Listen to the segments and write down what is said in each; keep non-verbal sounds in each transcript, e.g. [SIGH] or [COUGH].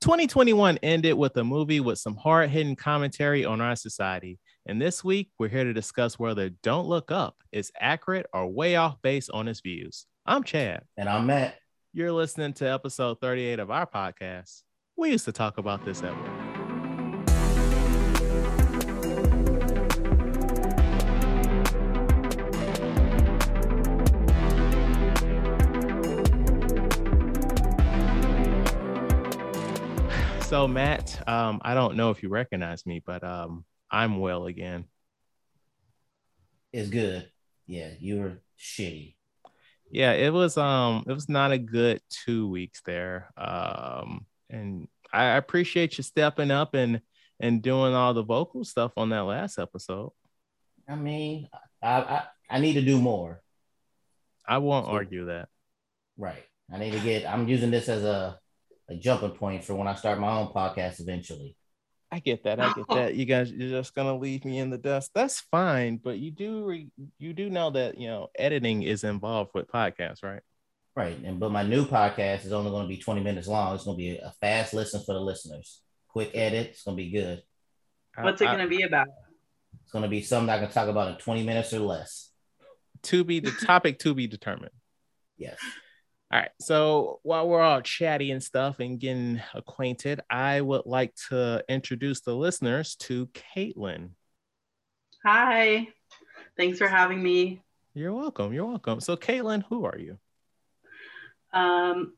2021 ended with a movie with some hard hitting commentary on our society. And this week, we're here to discuss whether Don't Look Up is accurate or way off base on its views. I'm Chad. And I'm Matt. You're listening to episode 38 of our podcast. We used to talk about this at work. So Matt, um, I don't know if you recognize me, but um, I'm well again. It's good. Yeah, you were shitty. Yeah, it was um it was not a good two weeks there. Um and I appreciate you stepping up and and doing all the vocal stuff on that last episode. I mean, I I, I need to do more. I won't so, argue that. Right. I need to get I'm using this as a a jumping point for when I start my own podcast eventually. I get that. I get [LAUGHS] that. You guys, you're just gonna leave me in the dust. That's fine, but you do re- you do know that you know editing is involved with podcasts, right? Right. And but my new podcast is only going to be 20 minutes long. It's going to be a fast listen for the listeners. Quick edit. It's going to be good. What's it going to be about? It's going to be something I can talk about in 20 minutes or less. To be the topic to be determined. Yes. All right. So while we're all chatty and stuff and getting acquainted, I would like to introduce the listeners to Caitlin. Hi. Thanks for having me. You're welcome. You're welcome. So, Caitlin, who are you? Um,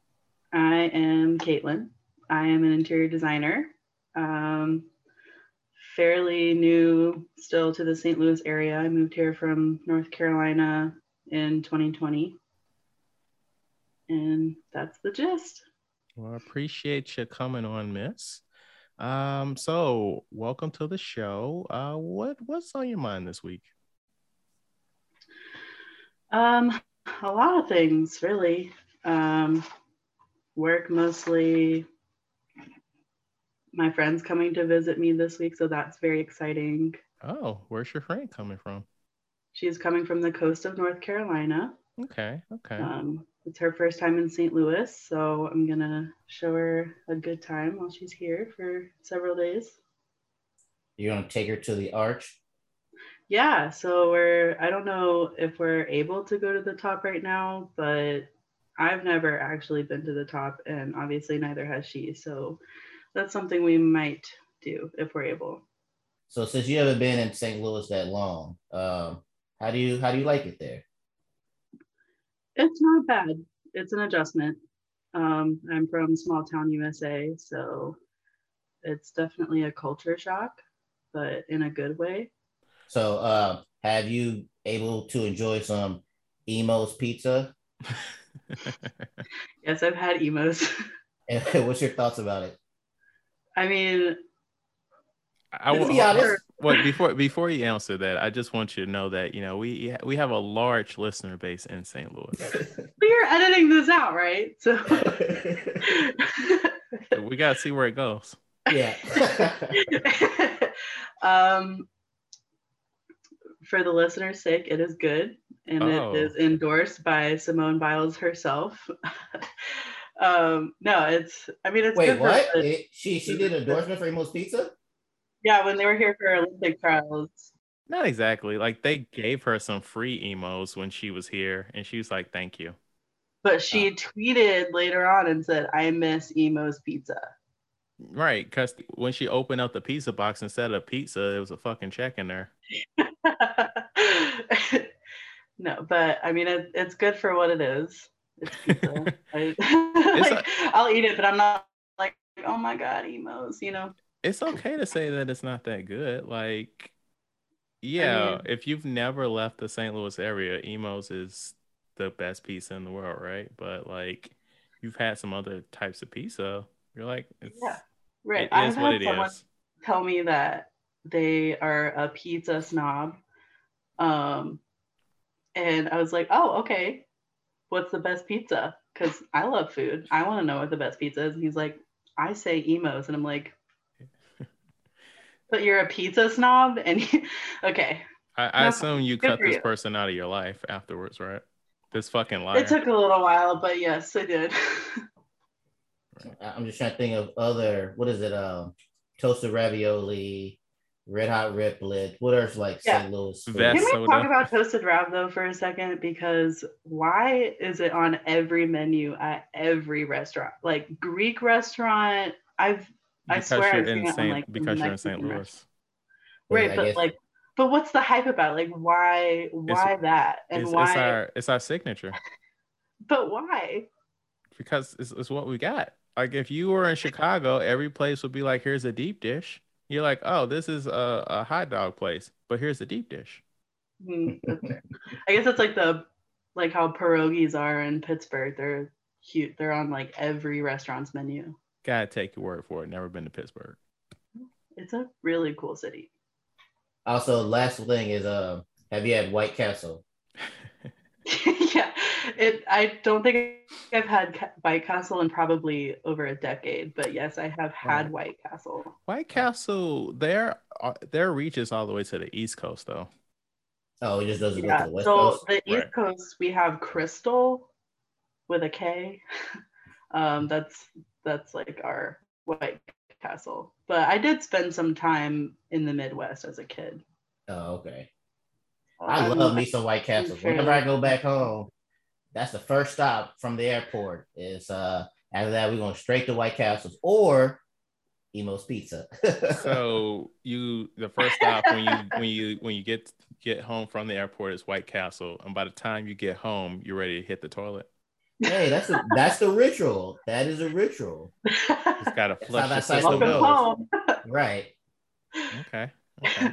I am Caitlin. I am an interior designer. Um, fairly new still to the St. Louis area. I moved here from North Carolina in 2020 and that's the gist. Well, I appreciate you coming on, Miss. Um, so welcome to the show. Uh, what what's on your mind this week? Um, a lot of things, really. Um, work mostly. My friend's coming to visit me this week, so that's very exciting. Oh, where's your friend coming from? She's coming from the coast of North Carolina. Okay, okay. Um, it's her first time in St. Louis, so I'm gonna show her a good time while she's here for several days. You're gonna take her to the arch? Yeah, so we're I don't know if we're able to go to the top right now, but I've never actually been to the top, and obviously neither has she. So that's something we might do if we're able. So since you haven't been in St. Louis that long, um, how do you how do you like it there? It's not bad. It's an adjustment. Um, I'm from small town USA, so it's definitely a culture shock, but in a good way. So, uh, have you able to enjoy some Imo's pizza? [LAUGHS] yes, I've had Imo's. [LAUGHS] what's your thoughts about it? I mean, I will be honest. Well, before before you answer that, I just want you to know that you know we we have a large listener base in St. Louis. [LAUGHS] but you're editing this out, right? So [LAUGHS] we gotta see where it goes. Yeah. [LAUGHS] um, for the listener's sake, it is good, and oh. it is endorsed by Simone Biles herself. um, no, it's. I mean, it's. Wait, what? It, she she did endorsement for Imo's Pizza. Yeah, when they were here for Olympic trials. Not exactly. Like they gave her some free Imo's when she was here, and she was like, "Thank you." But she tweeted later on and said, "I miss Imo's pizza." Right, because when she opened up the pizza box instead of pizza, it was a fucking check in there. [LAUGHS] no, but I mean, it, it's good for what it is. It's pizza. [LAUGHS] I, [LAUGHS] like, a, I'll eat it, but I'm not like, oh my god, Imo's, you know it's okay to say that it's not that good. Like, yeah, I mean, if you've never left the St. Louis area, Imo's is the best pizza in the world, right? But like, you've had some other types of pizza. You're like, yeah, right. It I've had someone is. tell me that they are a pizza snob, um, and I was like, oh, okay. What's the best pizza? Because I love food. I want to know what the best pizza is. And he's like, I say Imo's, and I'm like, but you're a pizza snob, and [LAUGHS] okay. I, I assume you cut this you. person out of your life afterwards, right? This fucking life. It took a little while, but yes, [LAUGHS] I did. right. I'm just trying to think of other. What is it? Um, toasted ravioli, red hot Riplet. What else like yeah. St. Louis? Food? Can we talk about toasted rav though for a second? Because why is it on every menu at every restaurant? Like Greek restaurant, I've because I swear I've seen it on like because you're in St. Louis. Right, but guess... like, but what's the hype about? Like, why, why it's, that, and it's, why? It's our, it's our signature. [LAUGHS] but why? Because it's, it's what we got. Like, if you were in Chicago, every place would be like, "Here's a deep dish." You're like, "Oh, this is a, a hot dog place," but here's a deep dish. Mm-hmm. [LAUGHS] I guess it's like the like how pierogies are in Pittsburgh. They're cute. They're on like every restaurant's menu. Gotta take your word for it. Never been to Pittsburgh. It's a really cool city. Also, last thing is, uh, have you had White Castle? [LAUGHS] [LAUGHS] yeah, it. I don't think I've had White Castle in probably over a decade, but yes, I have had right. White Castle. White Castle, their uh, their reaches all the way to the East Coast, though. Oh, it just doesn't yeah. go to the West so Coast. the East. Coast, we have Krystal, with a K. [LAUGHS] um, that's that's like our White Castle. But I did spend some time in the Midwest as a kid. Oh, okay. I love me some White Castles. Whenever I go back home, that's the first stop from the airport. Is uh after that we're going straight to White Castles or Imo's Pizza. so [LAUGHS] you the first stop when you when you when you get get home from the airport is White Castle, and by the time you get home, you're ready to hit the toilet. Hey, that's a, that's the ritual. That is a ritual. It's got to flush the system. Home. Right. Okay. Okay.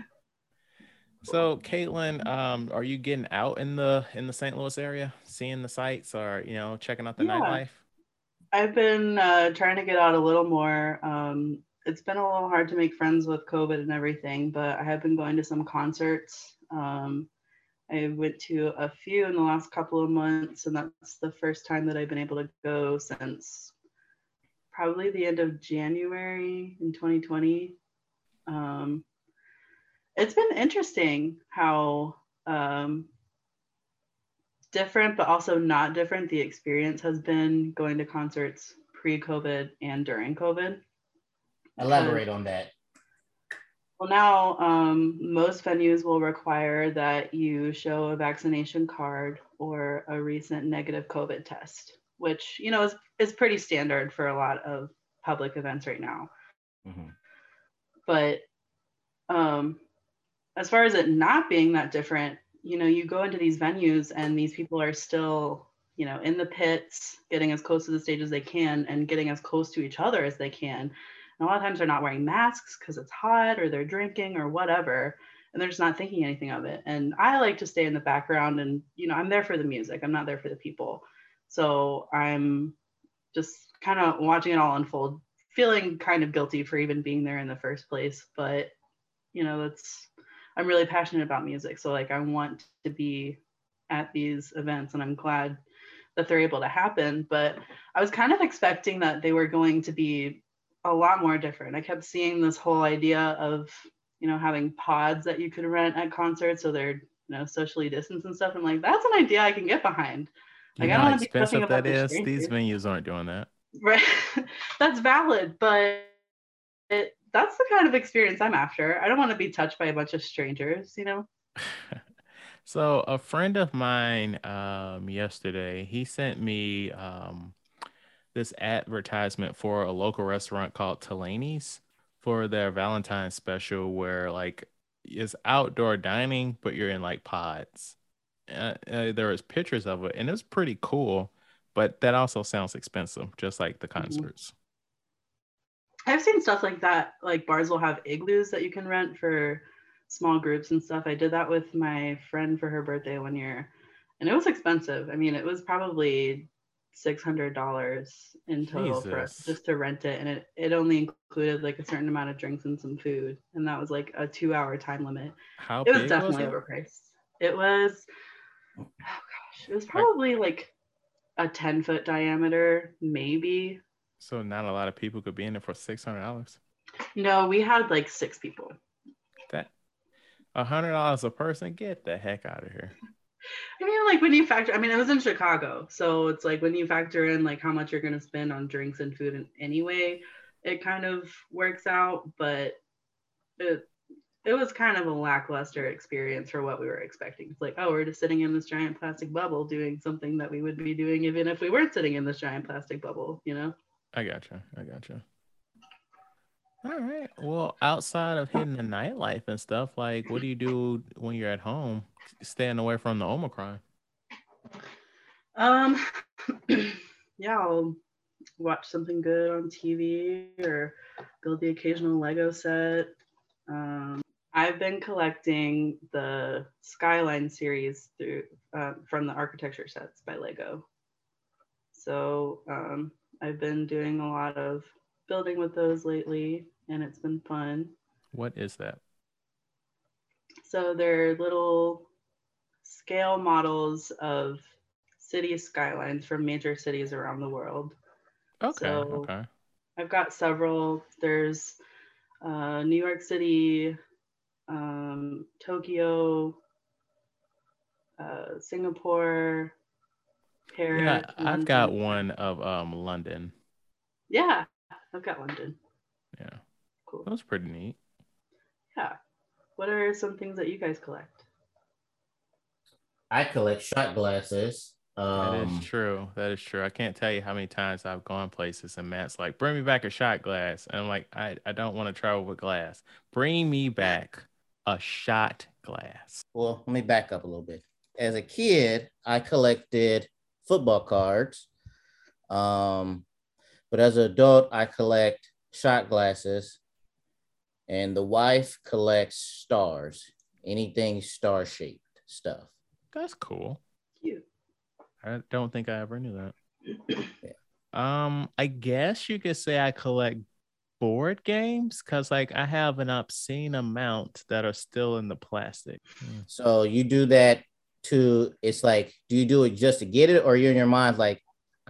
So, Caitlin, um, are you getting out in the in the St. Louis area, seeing the sights, or you know, checking out the yeah. nightlife? I've been uh, trying to get out a little more. Um, it's been a little hard to make friends with COVID and everything, but I have been going to some concerts. Um, I went to a few in the last couple of months, and that's the first time that I've been able to go since probably the end of January in 2020. Um, it's been interesting how um, different, but also not different the experience has been going to concerts pre COVID and during COVID. Elaborate on that. Well, now um, most venues will require that you show a vaccination card or a recent negative COVID test, which you know is is pretty standard for a lot of public events right now. Mm-hmm. But um, as far as it not being that different, you know, you go into these venues and these people are still, you know, in the pits, getting as close to the stage as they can and getting as close to each other as they can and a lot of times they're not wearing masks because it's hot or they're drinking or whatever. And they're just not thinking anything of it. And I like to stay in the background and, you know, I'm there for the music. I'm not there for the people. So I'm just kind of watching it all unfold, feeling kind of guilty for even being there in the first place. But, you know, that's, I'm really passionate about music. So, like, I want to be at these events and I'm glad that they're able to happen. But I was kind of expecting that they were going to be a lot more different. I kept seeing this whole idea of, you know, having pods that you could rent at concerts so they're, you know, socially distanced and stuff. I'm like, that's an idea I can get behind. Like, you know I don't want to be expensive that is. These venues aren't doing that. Right. [LAUGHS] that's valid, but it, that's the kind of experience I'm after. I don't want to be touched by a bunch of strangers, you know? [LAUGHS] so a friend of mine um, yesterday, he sent me um, this advertisement for a local restaurant called Talani's for their Valentine's special, where like it's outdoor dining, but you're in like pods. Uh, uh, there was pictures of it, and it's pretty cool. But that also sounds expensive, just like the mm-hmm. concerts. I've seen stuff like that. Like bars will have igloos that you can rent for small groups and stuff. I did that with my friend for her birthday one year, and it was expensive. I mean, it was probably six hundred dollars in total Jesus. for us just to rent it, and it it only included like a certain amount of drinks and some food, and that was like a two hour time limit. How it was definitely was overpriced. It was oh gosh, it was probably like a ten foot diameter, maybe. So not a lot of people could be in it for six hundred dollars. No, we had like six people. That a hundred dollars a person. Get the heck out of here. I mean, like when you factor, I mean, it was in Chicago, so it's like when you factor in like how much you're gonna spend on drinks and food, and anyway, it kind of works out. But it it was kind of a lackluster experience for what we were expecting. It's like, oh, we're just sitting in this giant plastic bubble doing something that we would be doing even if we weren't sitting in this giant plastic bubble, you know? I gotcha. I gotcha. All right. Well, outside of hitting the nightlife and stuff, like what do you do when you're at home, staying away from the Omicron? Um, [CLEARS THROAT] yeah, I'll watch something good on TV or build the occasional Lego set. Um, I've been collecting the Skyline series through uh, from the architecture sets by Lego. So um, I've been doing a lot of building with those lately, and it's been fun. What is that? So they're little scale models of city skylines from major cities around the world. Okay. So okay. I've got several. There's uh, New York City, um, Tokyo, uh, Singapore, Paris. Yeah, I've got one of um, London. Yeah, I've got London. Yeah. Cool. That was pretty neat. Yeah. What are some things that you guys collect? I collect shot glasses. Um, that is um, true. That is true. I can't tell you how many times I've gone places and Matt's like, "Bring me back a shot glass," and I'm like, "I, I don't want to travel with glass. Bring me back a shot glass. Well, let me back up a little bit. As a kid, I collected football cards. Um, but as an adult, I collect shot glasses. And the wife collects stars, anything star shaped stuff. That's cool. Cute. I don't think I ever knew that. [CLEARS THROAT] yeah. Um, I guess you could say I collect board games because like I have an obscene amount that are still in the plastic. Hmm. So you do that to it's like, do you do it just to get it, or you're in your mind like,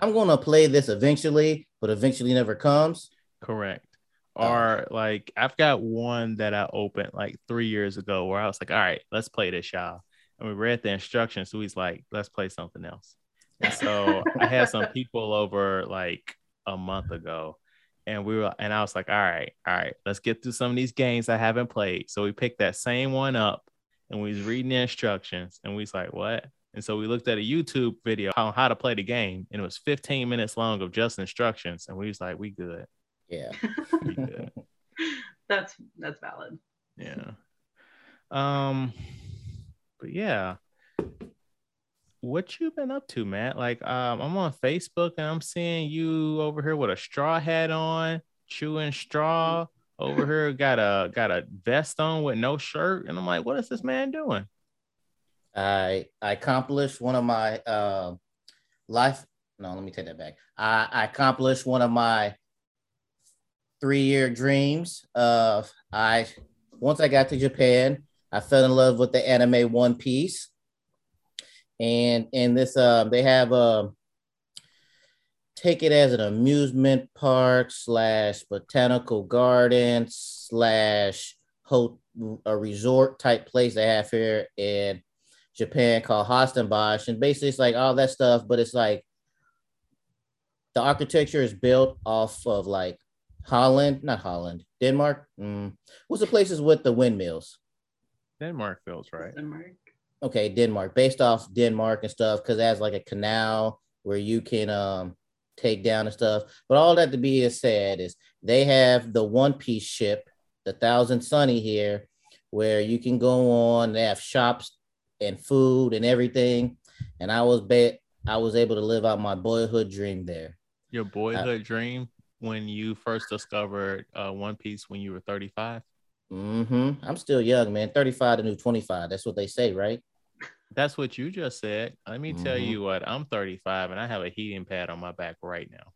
I'm gonna play this eventually, but eventually never comes? Correct. Oh. Or like I've got one that I opened like three years ago where I was like, all right, let's play this, y'all. And we read the instructions. So he's like, let's play something else. And so I had some [LAUGHS] people over like a month ago and we were and I was like, all right, all right, let's get through some of these games I haven't played. So we picked that same one up and we was reading the instructions and we was like, what? And so we looked at a YouTube video on how to play the game, and it was 15 minutes long of just instructions. And we was like, we good. Yeah. we good. [LAUGHS] that's that's valid. Yeah. Um, but yeah what you been up to, Matt? Like, um, I'm on Facebook and I'm seeing you over here with a straw hat on, chewing straw. Over here, got a got a vest on with no shirt, and I'm like, what is this man doing? I I accomplished one of my uh, life. No, let me take that back. I, I accomplished one of my three year dreams. Of I once I got to Japan, I fell in love with the anime One Piece and and this uh, they have a um, take it as an amusement park slash botanical garden slash ho- a resort type place they have here in Japan called Huis Ten Bosch. And basically it's like all that stuff, but it's like the architecture is built off of like Holland, not Holland, Denmark. Mm. What's the places with the windmills? Denmark feels right. Denmark okay, Denmark, based off Denmark and stuff, because it has like a canal where you can um take down and stuff. But all that to be said is they have the one piece ship, the Thousand Sunny here, where you can go on. They have shops and food and everything. And I was bet I was able to live out my boyhood dream there. Your boyhood I, dream when you first discovered uh, One Piece when you were 35? Mm-hmm. I'm still young, man. 35 to new 25. That's what they say, right? That's what you just said. Let me mm-hmm. tell you what, I'm 35 and I have a heating pad on my back right now.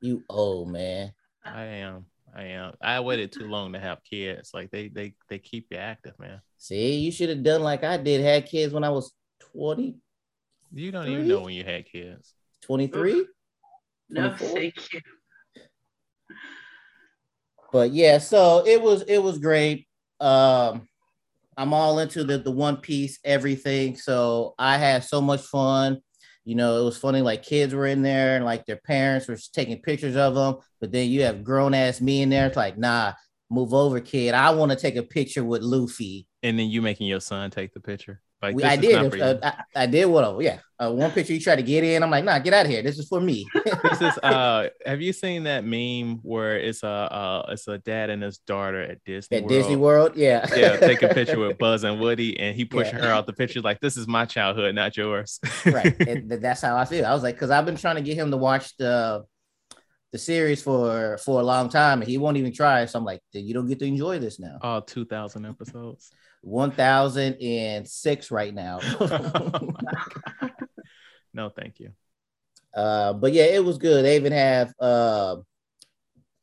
You old man. I am. I am. I waited too long to have kids. Like they they they keep you active, man. See, you should have done like I did, had kids when I was 20. You don't even know when you had kids. 23? No, thank you but yeah, so it was it was great. Um, I'm all into the the One Piece everything. So I had so much fun. You know, it was funny. Like kids were in there, and like their parents were taking pictures of them. But then you have grown ass me in there. It's like, nah, move over, kid. I want to take a picture with Luffy. And then you making your son take the picture. Like we, I did. Uh, I, I, did what? Yeah, uh, one picture you try to get in. I'm like, nah, get out of here. This is for me. [LAUGHS] this is. Uh, [LAUGHS] have you seen that meme where it's a uh, it's a dad and his daughter at Disney at World? Disney World? Yeah, [LAUGHS] yeah. Take a picture with Buzz and Woody, and he pushing yeah. her out the picture like, this is my childhood, not yours. right. And that's how I feel. I was like, because I've been trying to get him to watch the the series for for a long time, and he won't even try. So I'm like, you don't get to enjoy this now. Oh, 2,000 episodes. 1006 right now. [LAUGHS] no, thank you. Uh, but yeah, it was good. They even have uh,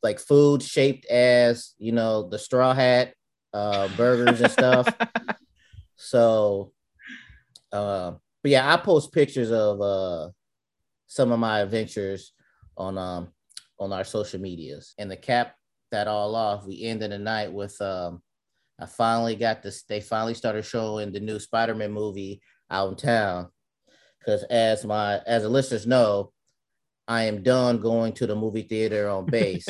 like food shaped as you know the straw hat, uh, burgers and stuff. [LAUGHS] so, uh, but yeah, I post pictures of uh, some of my adventures on um on our social medias. And the cap that all off, we ended the night with um I finally got this. They finally started showing the new Spider-Man movie out in town. Because as my as the listeners know, I am done going to the movie theater on [LAUGHS] base.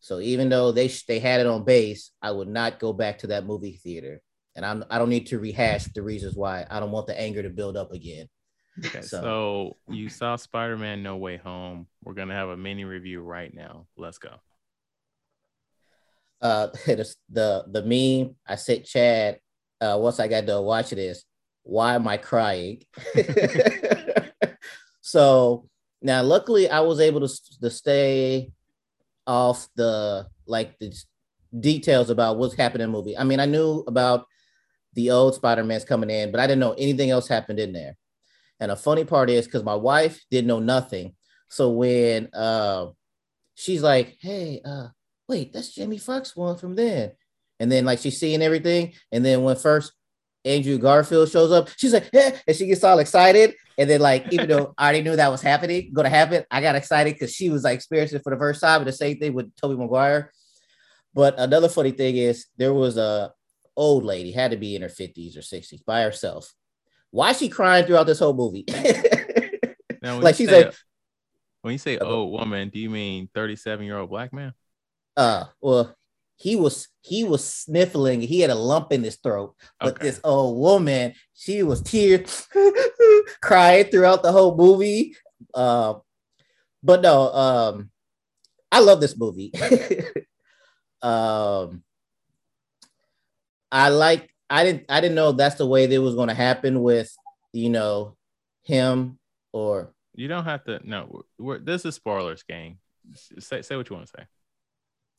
so even though they they had it on base, I would not go back to that movie theater. And I'm I don't need to rehash the reasons why. I don't want the anger to build up again. Okay, so, so you saw Spider-Man No Way Home. We're gonna have a mini review right now. Let's go uh [LAUGHS] the the meme I said Chad uh once I got to watch this why am I crying? [LAUGHS] So now luckily I was able to, to stay off the like the details about what's happening in the movie. I mean I knew about the old Spider-Man's coming in but I didn't know anything else happened in there. And a funny part is because my wife didn't know nothing. So when uh she's like hey uh wait, that's Jamie Foxx one from then. And then like she's seeing everything. And then when first Andrew Garfield shows up, she's like, yeah, and she gets all excited. And then like, even though I already knew that was happening, gonna happen, I got excited because she was like experiencing it for the first time. And the same thing with Tobey Maguire. But another funny thing is there was a old lady, had to be in her 50s or 60s by herself. Why is she crying throughout this whole movie? now, [LAUGHS] like she's like when you say old woman, do you mean 37 year old black man? Uh well he was he was sniffling. He had a lump in his throat but okay. this old woman she was tears [LAUGHS] crying throughout the whole movie. Uh, but no um i love this movie. [LAUGHS] Um i like i didn't i didn't know that's the way that was going to happen with you know him or you don't have to no we're, this is spoilers gang. Say, say what you want to say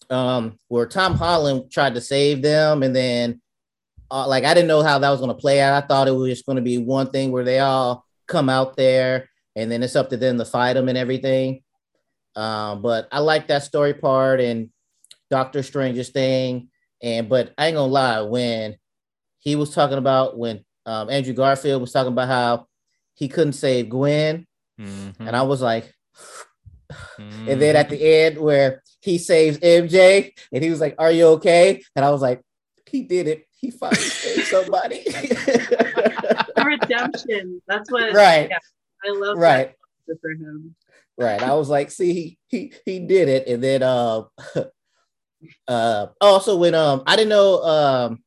um, where Tom Holland tried to save them, and then uh, like I didn't know how that was going to play out. I thought it was just going to be one thing where they all come out there, and then it's up to them to fight them and everything. Um, but I like that story part and Doctor Strange's thing. And but I ain't gonna lie, when he was talking about when um, Andrew Garfield was talking about how he couldn't save Gwen, mm-hmm. and I was like, mm-hmm. [SIGHS] and then at the end where he saves MJ, and he was like, "Are you okay?" And I was like, "He did it. He finally saved somebody." [LAUGHS] redemption. That's what. Right. Yeah, I love. Right. for him. Right. I was like, "See, he he he did it," and then uh, [LAUGHS] uh, also when um, I didn't know um,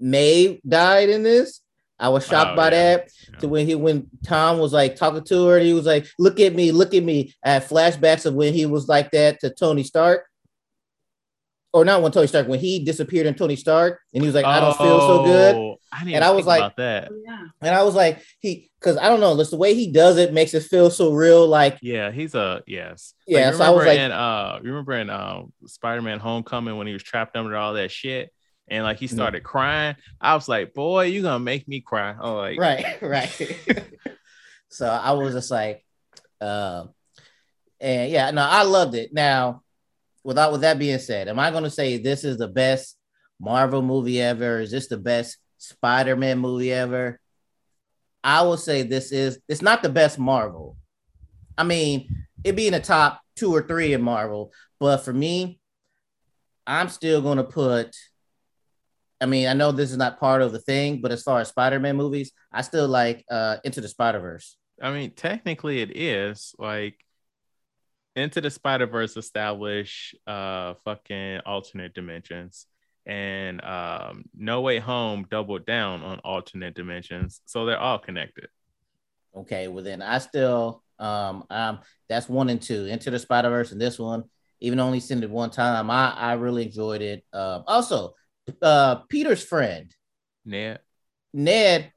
May died in this. I was shocked oh, by yeah. that. Yeah. To when he when Tom was like talking to her, he was like, "Look at me, look at me." I had flashbacks of when he was like that to Tony Stark, or not when Tony Stark when he disappeared in Tony Stark, and he was like, "I don't feel so good." Oh, I and I was like, "That," oh, and I was like, "He," because I don't know, just the way he does it makes it feel so real. Like, yeah, he's a yes, yeah. Like, so I was like, in, uh, remember in uh, Spider-Man: Homecoming when he was trapped under all that shit and like he started yeah. crying. I was like, boy, you're gonna make me cry. Oh, like right, [LAUGHS] right. [LAUGHS] so I was just like, uh, and yeah, no, I loved it. Now, without with that being said, am I gonna say this is the best Marvel movie ever? Is this the best Spider-Man movie ever? I will say this is it's not the best Marvel. I mean, it be in the top two or three in Marvel, but for me, I'm still gonna put I mean, I know this is not part of the thing, but as far as Spider-Man movies, I still like uh Into the Spider-Verse. I mean, technically it is like Into the Spider-Verse establish uh fucking alternate dimensions and um No Way Home doubled down on alternate dimensions. So they're all connected. Okay, well then I still um um that's one and two into the Spider Verse and this one. Even only seen it one time, I I really enjoyed it. Um, also, uh, Peter's friend, Ned. Ned,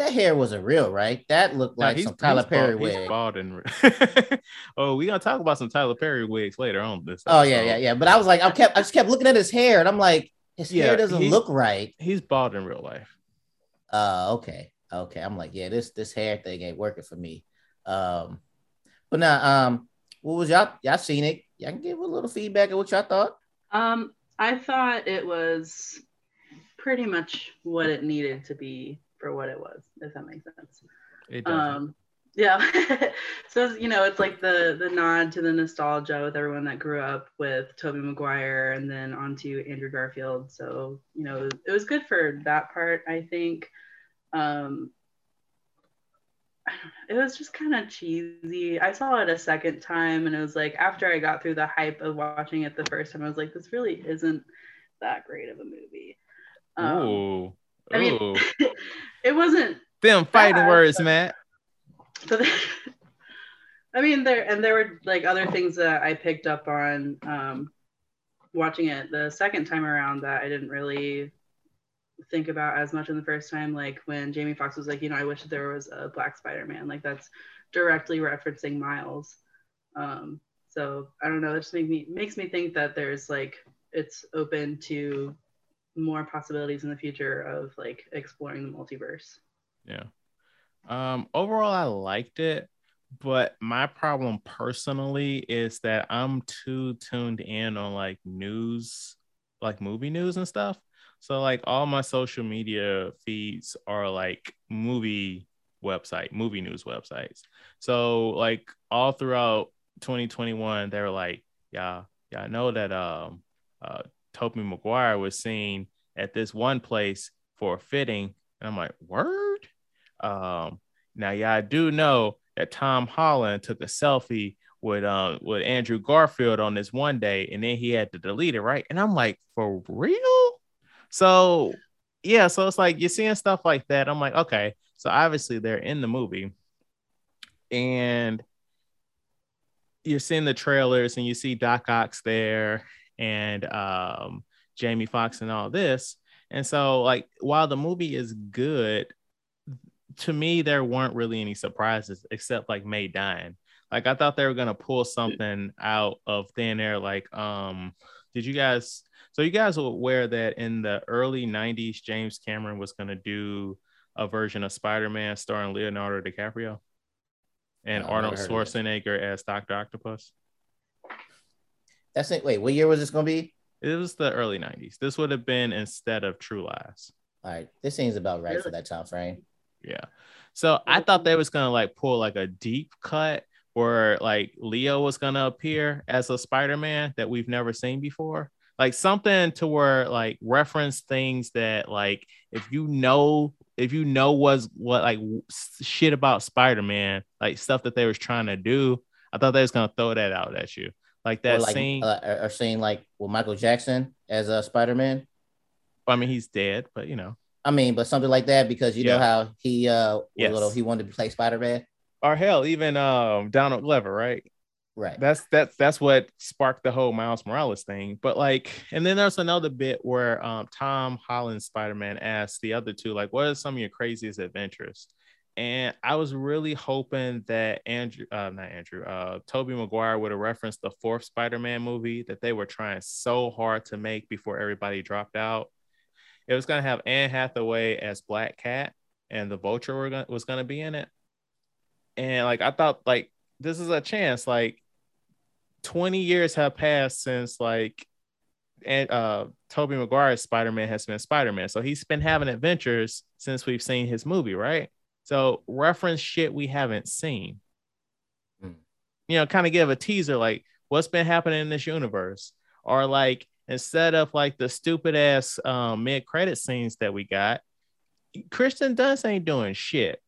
that hair wasn't real, right? That looked like no, some Tyler Perry bald, wig. bald and... [LAUGHS] oh, we're gonna talk about some Tyler Perry wigs later on this. Episode. Oh yeah, yeah, yeah. But I was like, I kept, I just kept looking at his hair, and I'm like, his yeah, hair doesn't look right. He's bald in real life. Uh, okay, okay. I'm like, yeah, this this hair thing ain't working for me. Um, but now, um, what was y'all y'all seen it? Y'all can give a little feedback of what y'all thought. Um, I thought it was pretty much what it needed to be for what it was, if that makes sense. It does. Um, yeah. [LAUGHS] so you know, it's like the the nod to the nostalgia with everyone that grew up with Tobey Maguire and then onto Andrew Garfield. So, you know, it was good for that part, I think. Um it was just kind of cheesy. I saw it a second time and it was like after I got through the hype of watching it the first time, I was like, this really isn't that great of a movie. Um, Ooh. I mean, [LAUGHS] it wasn't them fighting bad, words, [LAUGHS] but, Matt. [LAUGHS] But I mean, there and there were like other things that I picked up on um, watching it the second time around that I didn't really think about as much in the first time. Like when Jamie Foxx was like, you know, I wish there was a Black Spider-Man. Like that's directly referencing Miles. Um, so I don't know. It just make me makes me think that there's like it's open to more possibilities in the future of like exploring the multiverse. Yeah. Um, overall, I liked it, but my problem personally is that I'm too tuned in on like news, like movie news and stuff. So like all my social media feeds are like movie website, movie news websites. So like all throughout 2021, they were like, yeah, yeah, I know that um uh Tobey Maguire was seen at this one place for a fitting. And I'm like, word? Um, now yeah, I do know that Tom Holland took a selfie with um with Andrew Garfield on this one day, and then he had to delete it, right? And I'm like, for real? So yeah, so it's like you're seeing stuff like that. I'm like, okay, so obviously they're in the movie, and you're seeing the trailers and you see Doc Ock there and um, Jamie Foxx and all this. And so, like, while the movie is good, to me, there weren't really any surprises except like May dying. Like, I thought they were gonna pull something out of thin air. Like, um, did you guys so you guys were aware that in the early 90s, James Cameron was going to do a version of Spider-Man starring Leonardo DiCaprio and oh, Arnold Schwarzenegger as Dr. Octopus? That's it. Wait, what year was this going to be? It was the early 90s. This would have been instead of True Lies. All right. This seems about right for that time frame. Yeah. So I thought they was gonna like pull like a deep cut where like Leo was gonna appear as a Spider-Man that we've never seen before like something to where like reference things that like if you know if you know was what like shit about spider-man like stuff that they was trying to do i thought they was gonna throw that out at you. Like that or like, scene uh, or saying like well michael jackson as a spider-man. I mean he's dead but you know. I mean but something like that because you yeah. know how he uh yes. little, he wanted to play spider-man? Or hell even um donald glover right Right. That's that's that's what sparked the whole Miles Morales thing. But like, and then there's another bit where um, Tom Holland Spider-Man asked the other two, like, what are some of your craziest adventures? And I was really hoping that Andrew, uh, not Andrew, uh, Tobey Maguire would have referenced the fourth Spider-Man movie that they were trying so hard to make before everybody dropped out. It was gonna have Anne Hathaway as Black Cat, and the Vulture were gonna, was gonna be in it. And like, I thought like this is a chance. Like, 20 years have passed since like and uh Tobey Maguire's Spider-Man has been Spider-Man. So he's been having adventures since we've seen his movie, right? So reference shit we haven't seen. Mm. You know, kind of give a teaser like what's been happening in this universe. Or like instead of like the stupid ass um, mid credit scenes that we got, Kristen Dunst ain't doing shit.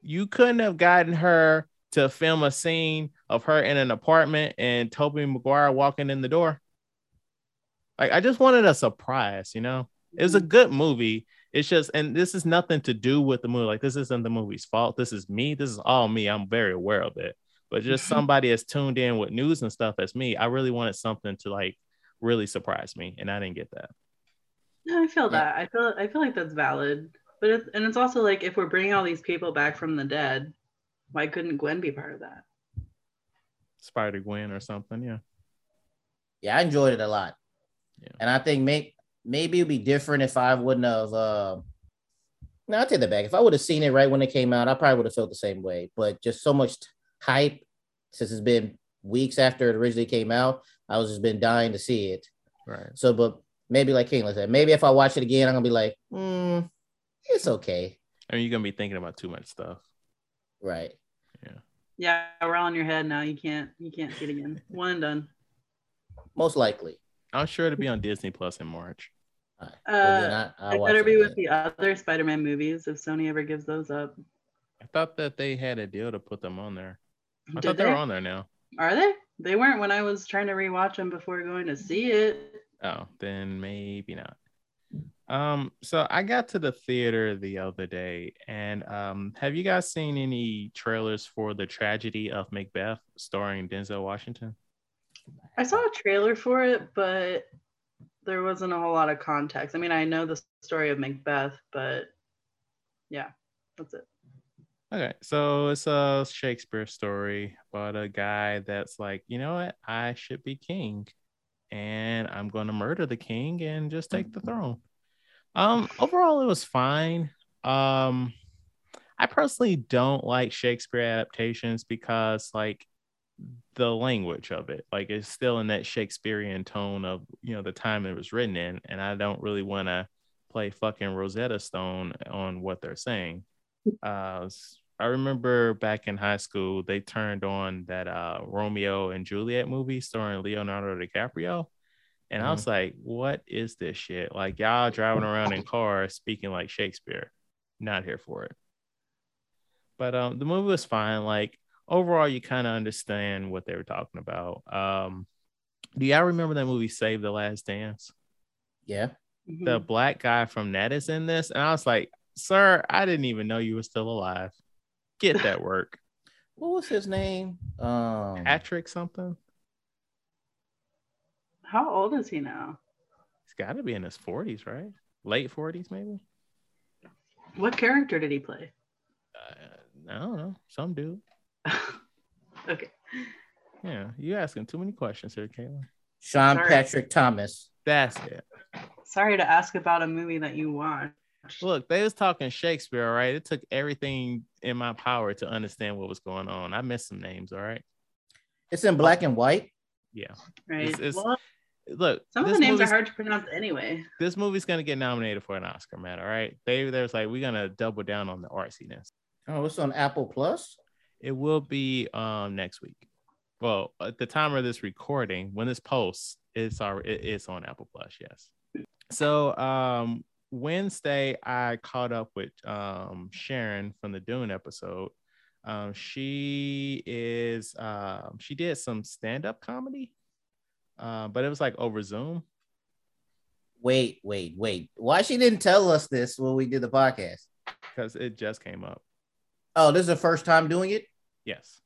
You couldn't have gotten her to film a scene of her in an apartment and Tobey Maguire walking in the door. Like I just wanted a surprise, you know. It was a mm-hmm. good movie. It's just, and this is nothing to do with the movie. Like this isn't the movie's fault. This is me. This is all me. I'm very aware of it. But just mm-hmm. somebody that's tuned in with news and stuff as me, I really wanted something to like really surprise me, and I didn't get that. No, I feel that. I feel I feel like that's valid. But it's, and it's also like if we're bringing all these people back from the dead, why couldn't Gwen be part of that? Spider Gwen or something, yeah. Yeah, I enjoyed it a lot. Yeah. And I think may, maybe it'd be different if I wouldn't have uh no, I'll take that back. If I would have seen it right when it came out, I probably would have felt the same way. But just so much hype since it's been weeks after it originally came out, I was just been dying to see it. Right. So, but maybe like King said, maybe if I watch it again, I'm gonna be like, hmm, it's okay. I mean, you're gonna be thinking about too much stuff. Right. Yeah. Yeah, we're all in your head now. You can't you can't see it again. One and done. Most likely. I'm sure it'll be on Disney Plus in March. Right. Uh, I, better be with the other Spider-Man movies if Sony ever gives those up. I thought that they had a deal to put them on there. I Did thought they? they're on there now. Are they? They weren't when I was trying to rewatch them before going to see it. Oh, then maybe not. Um, so I got to the theater the other day, and um, have you guys seen any trailers for the tragedy of Macbeth starring Denzel Washington? I saw a trailer for it, but there wasn't a whole lot of context. I mean, I know the story of Macbeth, but yeah, that's it. Okay, so it's a Shakespeare story about a guy that's like, you know what, I should be king, and I'm going to murder the king and just take the throne. Um, overall, it was fine. Um, I personally don't like Shakespeare adaptations because, like, the language of it, like, it's still in that Shakespearean tone of you know the time it was written in, and I don't really want to play fucking Rosetta Stone on what they're saying. Uh, I remember back in high school, they turned on that uh, Romeo and Juliet movie starring Leonardo DiCaprio. And mm-hmm. I was like, what is this shit? Like, y'all driving around in cars speaking like Shakespeare. Not here for it. But um, the movie was fine. Like, overall, you kind of understand what they were talking about. Um, do y'all remember that movie Save the Last Dance? Yeah. Mm-hmm. The black guy from that is in this. And I was like, sir, I didn't even know you were still alive. Get that work. [LAUGHS] what was his name? Um Patrick something. How old is he now? He's got to be in his 40s, right? Late 40s, maybe. What character did he play? Uh, I don't know. Some dude. [LAUGHS] okay. Yeah, you asking too many questions here, Caitlin. Sean Sorry. Patrick Thomas. That's it. Sorry to ask about a movie that you watched. Look, they was talking Shakespeare, all right? It took everything in my power to understand what was going on. I missed some names, all right? It's in black and white. Yeah. Right. It's, it's, well, look, some of the names are hard to pronounce anyway. This movie's gonna get nominated for an Oscar, man. All right. They there's like we're gonna double down on the artsiness. Oh, it's on Apple Plus. It will be um next week. Well, at the time of this recording, when this posts, it's already it's on Apple Plus. Yes. So um Wednesday, I caught up with um Sharon from the Dune episode. Um, she is um, she did some stand-up comedy uh, but it was like over Zoom. Wait, wait, wait. Why she didn't tell us this when we did the podcast? Because it just came up. Oh, this is the first time doing it? Yes.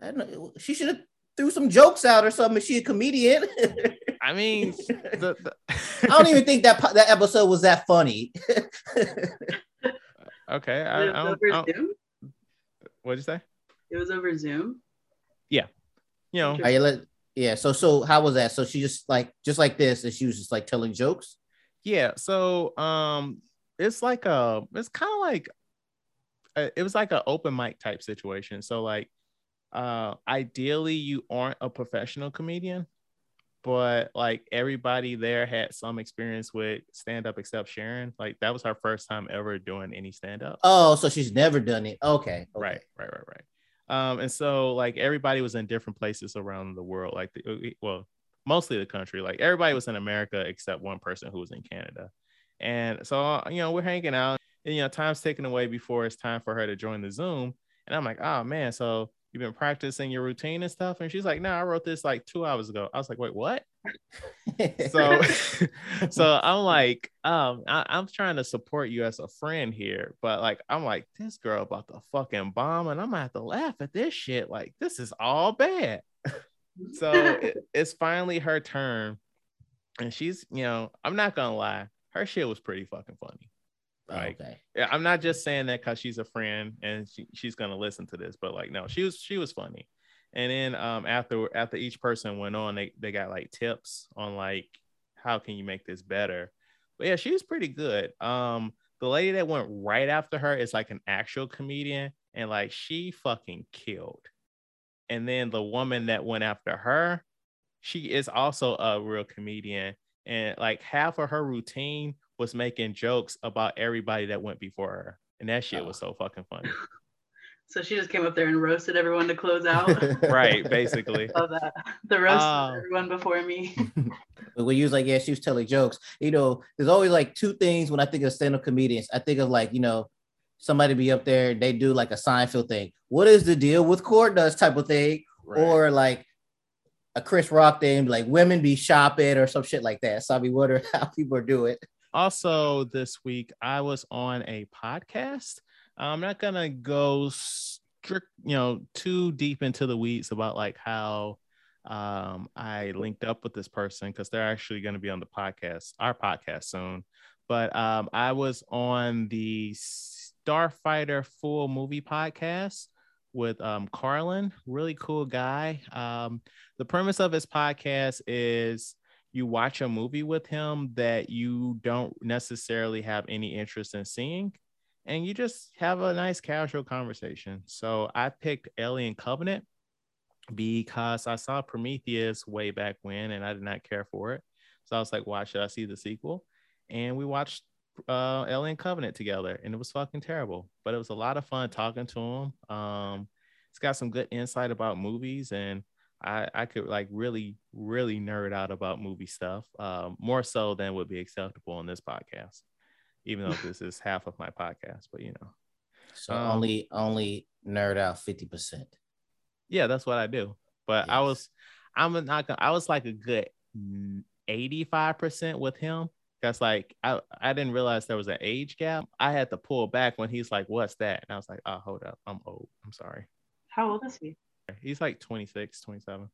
I don't know. She should have threw some jokes out or something. Is she a comedian? [LAUGHS] I mean, the, the... [LAUGHS] I don't even think that that episode was that funny. [LAUGHS] okay. I, I don't, I don't... What'd you say? It was over Zoom. Yeah. You know, I let yeah. So so how was that? So she just like just like this, and she was just like telling jokes. Yeah. So um, it's like a it's kind of like a, it was like an open mic type situation. So like, uh, ideally you aren't a professional comedian, but like everybody there had some experience with stand up except Sharon. Like that was her first time ever doing any stand up. Oh, so she's never done it. Okay. okay. Right. Right. Right. Right. Um, and so like everybody was in different places around the world. Like, the, well, mostly the country. Like everybody was in America except one person who was in Canada. And so, you know, we're hanging out and, you know, time's taken away before it's time for her to join the Zoom. And I'm like, oh man, so you've been practicing your routine and stuff. And she's like, no, I wrote this like two hours ago. I was like, wait, what? So, [LAUGHS] [LAUGHS] so I'm like, um, I, I'm trying to support you as a friend here, but like, I'm like, this girl about to fucking bomb, and I'm gonna have to laugh at this shit. Like, this is all bad. [LAUGHS] so it, it's finally her turn, and she's, you know, I'm not gonna lie, her shit was pretty fucking funny. Like, okay. Yeah, I'm not just saying that because she's a friend and she, she's gonna listen to this, but like, no, she was she was funny. And then um after after each person went on, they they got like tips on like how can you make this better. But yeah, she was pretty good. Um, the lady that went right after her is like an actual comedian, and like she fucking killed. And then the woman that went after her, she is also a real comedian, and like half of her routine was making jokes about everybody that went before her. And that shit oh. was so fucking funny. [LAUGHS] So she just came up there and roasted everyone to close [LAUGHS] out. right, [LAUGHS] basically. Love that. The roast uh, everyone before me. [LAUGHS] when you was like, yeah, she was telling jokes. You know, there's always like two things when I think of stand-up comedians. I think of like, you know, somebody be up there, they do like a Seinfeld thing. What is the deal with court does type of thing? Right. Or like a Chris Rock thing, like women be shopping or some shit like that. So I be wondering how people do it. Also, this week I was on a podcast. I'm not gonna go strict, you know, too deep into the weeds about like how um, I linked up with this person because they're actually going to be on the podcast, our podcast soon. But um, I was on the Starfighter Full Movie podcast with um, Carlin, really cool guy. Um, the premise of his podcast is you watch a movie with him that you don't necessarily have any interest in seeing and you just have a nice casual conversation. So I picked Alien Covenant because I saw Prometheus way back when and I did not care for it. So I was like, why should I see the sequel? And we watched uh, Alien Covenant together and it was fucking terrible, but it was a lot of fun talking to him. Um, it's got some good insight about movies and I, I could like really, really nerd out about movie stuff, um, more so than would be acceptable on this podcast, even though this is half of my podcast, but you know. So um, only only nerd out 50%. Yeah, that's what I do. But yes. I was I'm not gonna I was like a good 85% with him. That's like I, I didn't realize there was an age gap. I had to pull back when he's like, What's that? And I was like, Oh, hold up, I'm old. I'm sorry. How old is he? He's like 26, 27.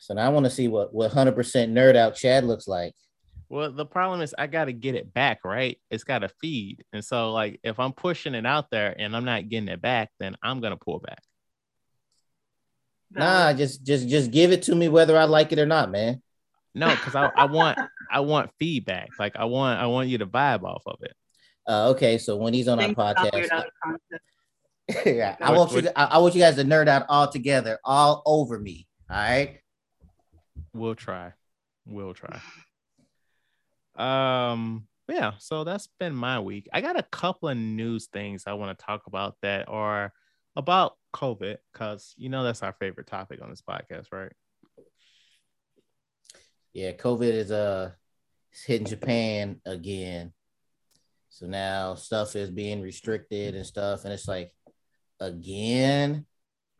So now I want to see what what 100% nerd out Chad looks like. Well, the problem is I got to get it back, right? It's got to feed. And so like if I'm pushing it out there and I'm not getting it back, then I'm going to pull back. Nah, just just just give it to me whether I like it or not, man. No, because I, I want I want feedback. Like I want I want you to vibe off of it. Uh, okay, so when he's on our podcast, [LAUGHS] yeah, I want you. To, I want you guys to nerd out all together, all over me. All right. We'll try. We'll try. Um. Yeah. So that's been my week. I got a couple of news things I want to talk about that are about COVID, because you know that's our favorite topic on this podcast, right? Yeah, COVID is uh hitting Japan again. So now stuff is being restricted and stuff, and it's like again.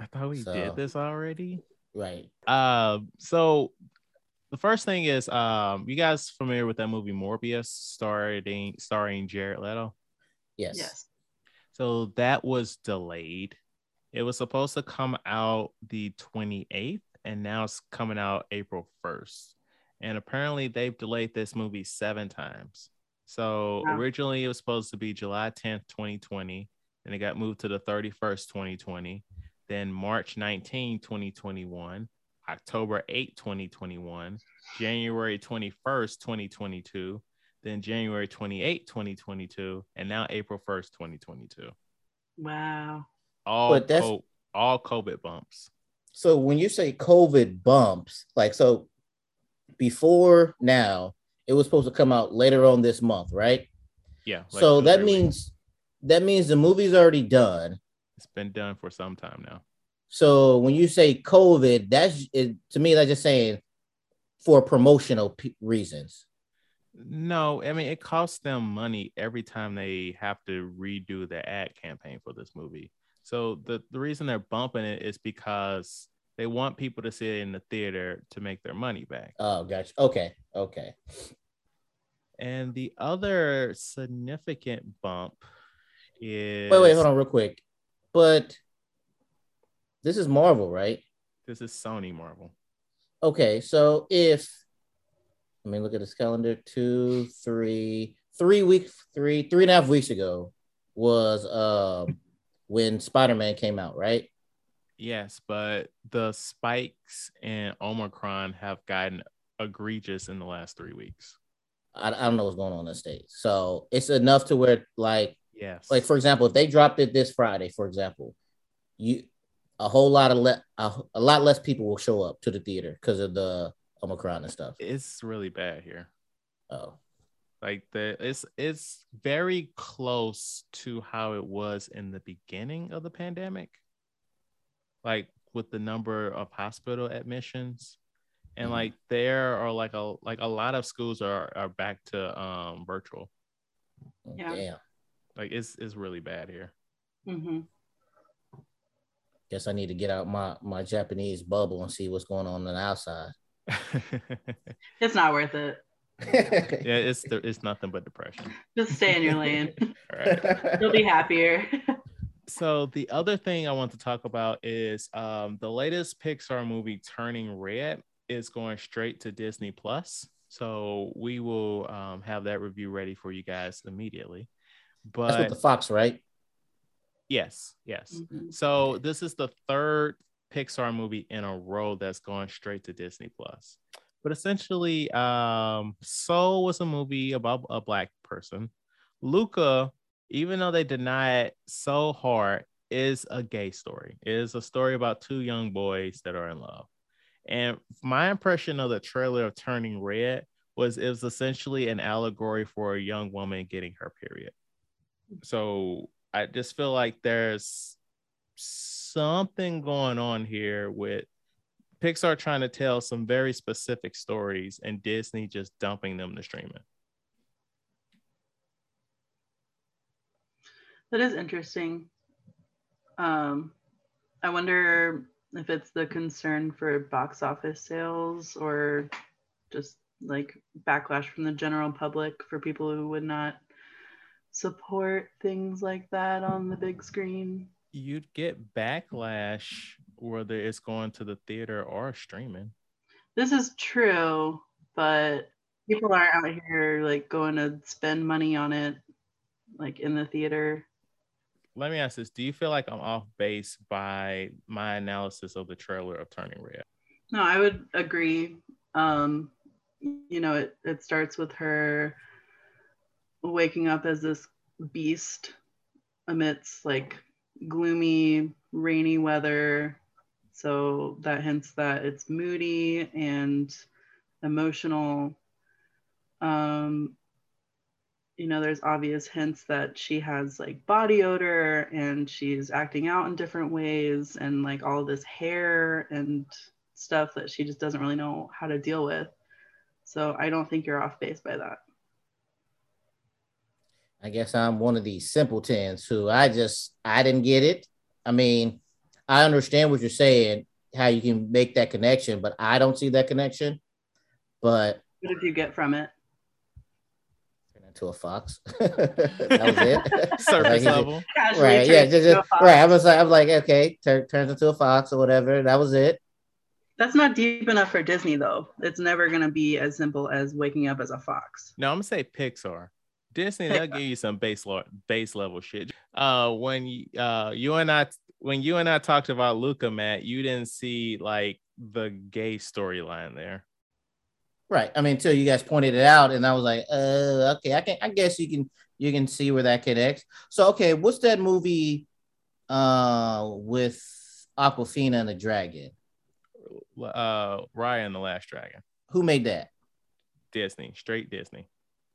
I thought we so, did this already. Right. Uh, so the first thing is, um, you guys familiar with that movie Morbius, starring starring Jared Leto? Yes. Yes. So that was delayed. It was supposed to come out the 28th, and now it's coming out April 1st. And apparently, they've delayed this movie seven times. So wow. originally, it was supposed to be July 10th, 2020 and it got moved to the 31st, 2020. Then March 19, 2021, October 8, 2021, January 21st, 2022, then January 28, 2022, and now April 1st, 2022. Wow. All but that's, co- all COVID bumps. So when you say COVID bumps, like so before now, it was supposed to come out later on this month, right? Yeah. Like so that means that means the movie's already done. It's been done for some time now. So when you say COVID, that's it, to me that's just saying for promotional p- reasons. No, I mean it costs them money every time they have to redo the ad campaign for this movie. So the, the reason they're bumping it is because they want people to see it in the theater to make their money back. Oh, gotcha. Okay. Okay. And the other significant bump is wait, wait, hold on, real quick. But this is Marvel, right? This is Sony Marvel. Okay, so if let me look at this calendar, two, three, three weeks, three, three and a half weeks ago was uh, when Spider-Man came out, right? Yes, but the spikes in Omicron have gotten egregious in the last three weeks. I, I don't know what's going on in the states. So it's enough to where like yes, like for example, if they dropped it this Friday, for example, you a whole lot of le- a, a lot less people will show up to the theater because of the Omicron and stuff. It's really bad here. Oh. Like the it's it's very close to how it was in the beginning of the pandemic. Like with the number of hospital admissions and mm-hmm. like there are like a like a lot of schools are are back to um virtual yeah Damn. like it's it's really bad here mm-hmm. Guess i need to get out my my japanese bubble and see what's going on on the outside [LAUGHS] it's not worth it [LAUGHS] yeah it's it's nothing but depression just stay in your lane [LAUGHS] all right you'll be happier so the other thing I want to talk about is um, the latest Pixar movie, Turning Red is going straight to Disney Plus. So we will um, have that review ready for you guys immediately. But that's with the Fox, right? Yes, yes. Mm-hmm. So this is the third Pixar movie in a row that's going straight to Disney Plus. But essentially, um, Soul was a movie about a black person. Luca, even though they deny it so hard, is a gay story. It is a story about two young boys that are in love. And my impression of the trailer of Turning Red was it was essentially an allegory for a young woman getting her period. So I just feel like there's something going on here with Pixar trying to tell some very specific stories and Disney just dumping them to streaming. That is interesting. Um, I wonder if it's the concern for box office sales or just like backlash from the general public for people who would not support things like that on the big screen. You'd get backlash whether it's going to the theater or streaming. This is true, but people aren't out here like going to spend money on it like in the theater let me ask this: Do you feel like I'm off base by my analysis of the trailer of Turning Red? No, I would agree. Um, you know, it it starts with her waking up as this beast amidst like gloomy, rainy weather. So that hints that it's moody and emotional. Um, you know, there's obvious hints that she has like body odor and she's acting out in different ways and like all this hair and stuff that she just doesn't really know how to deal with. So I don't think you're off base by that. I guess I'm one of these simpletons who I just I didn't get it. I mean, I understand what you're saying, how you can make that connection, but I don't see that connection. But what did you get from it? to a fox. [LAUGHS] that was it. [LAUGHS] Surface like, level. Right. Yeah. Just, just, right. I was like, I'm like, okay, turns into a fox or whatever. That was it. That's not deep enough for Disney though. It's never gonna be as simple as waking up as a fox. No, I'm gonna say Pixar. Disney, they'll give you some base lo- base level shit. Uh, when you, uh, you and I, when you and I talked about Luca, Matt, you didn't see like the gay storyline there. Right. I mean, until you guys pointed it out, and I was like, uh, okay, I can. I guess you can. You can see where that connects. So, okay, what's that movie, uh, with Awkwafina and the dragon? Uh, Raya and the Last Dragon. Who made that? Disney, straight Disney.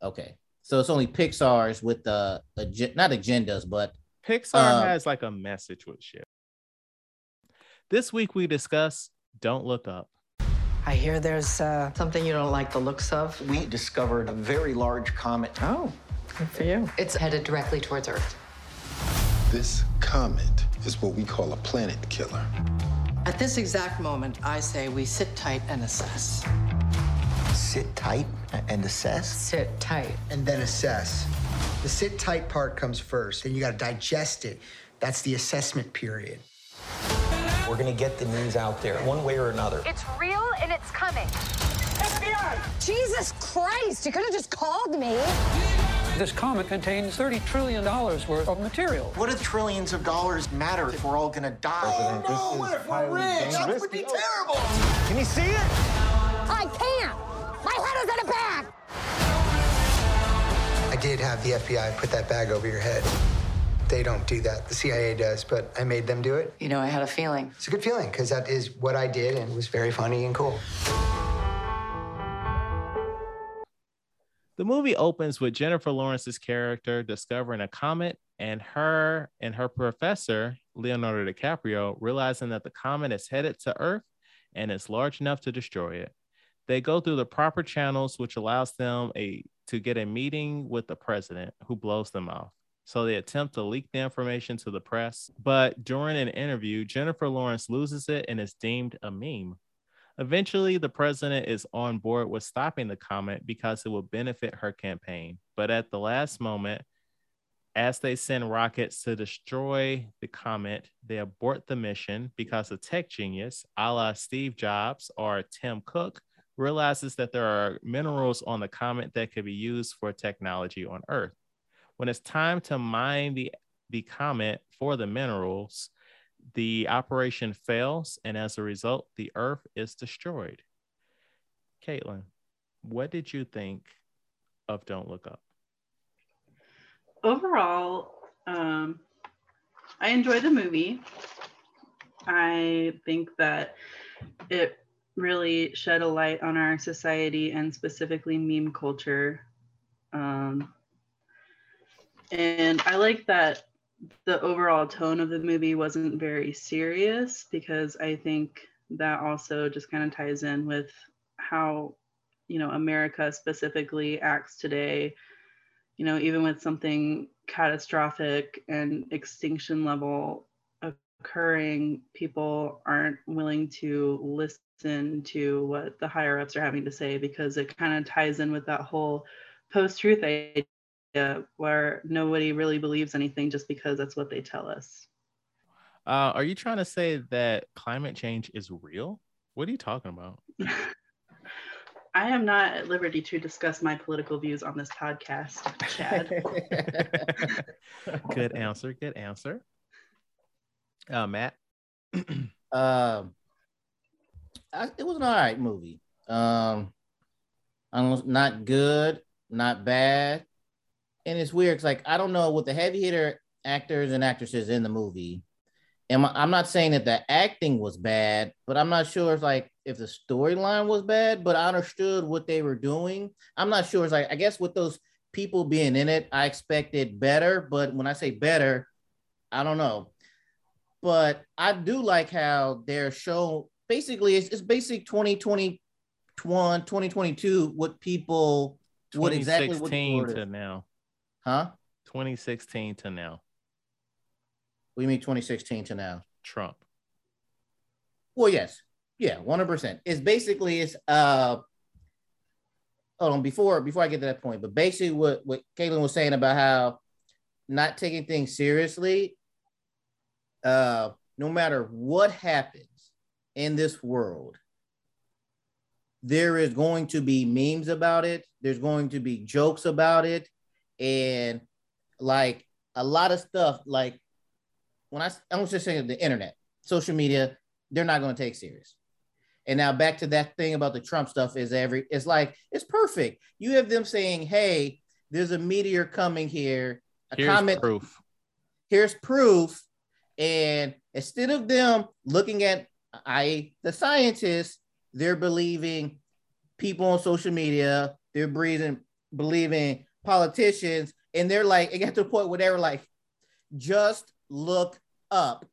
Okay, so it's only Pixar's with the, the not agendas, but Pixar uh, has like a message with shit. This week we discuss Don't Look Up. I hear there's uh, something you don't like the looks of. We discovered a very large comet. Oh, good for you. It's headed directly towards Earth. This comet is what we call a planet killer. At this exact moment, I say we sit tight and assess. Sit tight and assess? Sit tight. And then assess. The sit tight part comes first, then you got to digest it. That's the assessment period. We're going to get the news out there one way or another. It's real and it's coming. FBI! Jesus Christ, you could have just called me. This comet contains $30 trillion worth of material. What do trillions of dollars matter if we're all gonna die? Oh, no, what if we're rich? That would be terrible. Can you see it? I can't. My head is in a bag. I did have the FBI put that bag over your head. They don't do that. The CIA does, but I made them do it. You know, I had a feeling. It's a good feeling because that is what I did and it was very funny and cool. The movie opens with Jennifer Lawrence's character discovering a comet and her and her professor, Leonardo DiCaprio, realizing that the comet is headed to Earth and is large enough to destroy it. They go through the proper channels, which allows them a to get a meeting with the president who blows them off. So they attempt to leak the information to the press, but during an interview, Jennifer Lawrence loses it and is deemed a meme. Eventually, the president is on board with stopping the comet because it will benefit her campaign. But at the last moment, as they send rockets to destroy the comet, they abort the mission because a tech genius, a la Steve Jobs or Tim Cook, realizes that there are minerals on the comet that could be used for technology on Earth. When it's time to mine the, the comet for the minerals, the operation fails, and as a result, the Earth is destroyed. Caitlin, what did you think of Don't Look Up? Overall, um, I enjoy the movie. I think that it really shed a light on our society and specifically meme culture. Um, and I like that the overall tone of the movie wasn't very serious because I think that also just kind of ties in with how you know America specifically acts today. You know, even with something catastrophic and extinction level occurring, people aren't willing to listen to what the higher ups are having to say because it kind of ties in with that whole post truth idea where nobody really believes anything just because that's what they tell us. Uh, are you trying to say that climate change is real? What are you talking about? [LAUGHS] I am not at liberty to discuss my political views on this podcast, Chad. [LAUGHS] good answer. Good answer. Uh, Matt. [CLEARS THROAT] um, I, it was an all right movie. Um, not good, not bad and it's weird. It's like I don't know with the heavy hitter actors and actresses in the movie. And I'm not saying that the acting was bad, but I'm not sure if like if the storyline was bad, but I understood what they were doing. I'm not sure. It's like I guess with those people being in it, I expected better. But when I say better, I don't know. But I do like how their show basically it's, it's basic 2021, 2022, what people what exactly what to now. Huh? 2016 to now. we mean 2016 to now? Trump. Well, yes. Yeah, 100%. It's basically it's uh hold on before before I get to that point, but basically what what Caitlin was saying about how not taking things seriously, uh, no matter what happens in this world, there is going to be memes about it. There's going to be jokes about it and like a lot of stuff like when I I'm just saying the internet, social media, they're not going to take serious. And now back to that thing about the Trump stuff is every it's like it's perfect. You have them saying, "Hey, there's a meteor coming here." A here's comment proof. Here's proof. And instead of them looking at I the scientists, they're believing people on social media, they're breathing believing politicians, and they're like, it got to the point where they were like, just look up.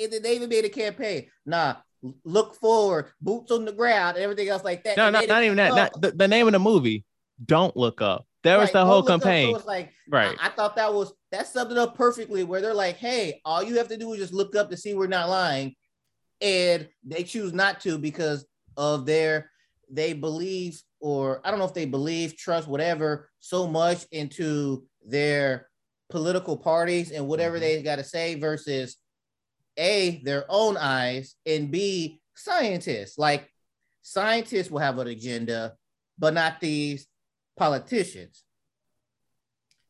And then they even made a campaign. Nah, look forward, boots on the ground, and everything else like that. No, not, not even that. Not, the, the, name of the movie, Don't Look Up. That right, was the whole campaign. So like, right. I, I, thought that was that summed it up perfectly. Where they're like, hey, all you have to do is just look up to see we're not lying, and they choose not to because of their they believe or I don't know if they believe, trust, whatever, so much into their political parties and whatever mm-hmm. they got to say versus a their own eyes and b scientists. Like scientists will have an agenda but not these politicians.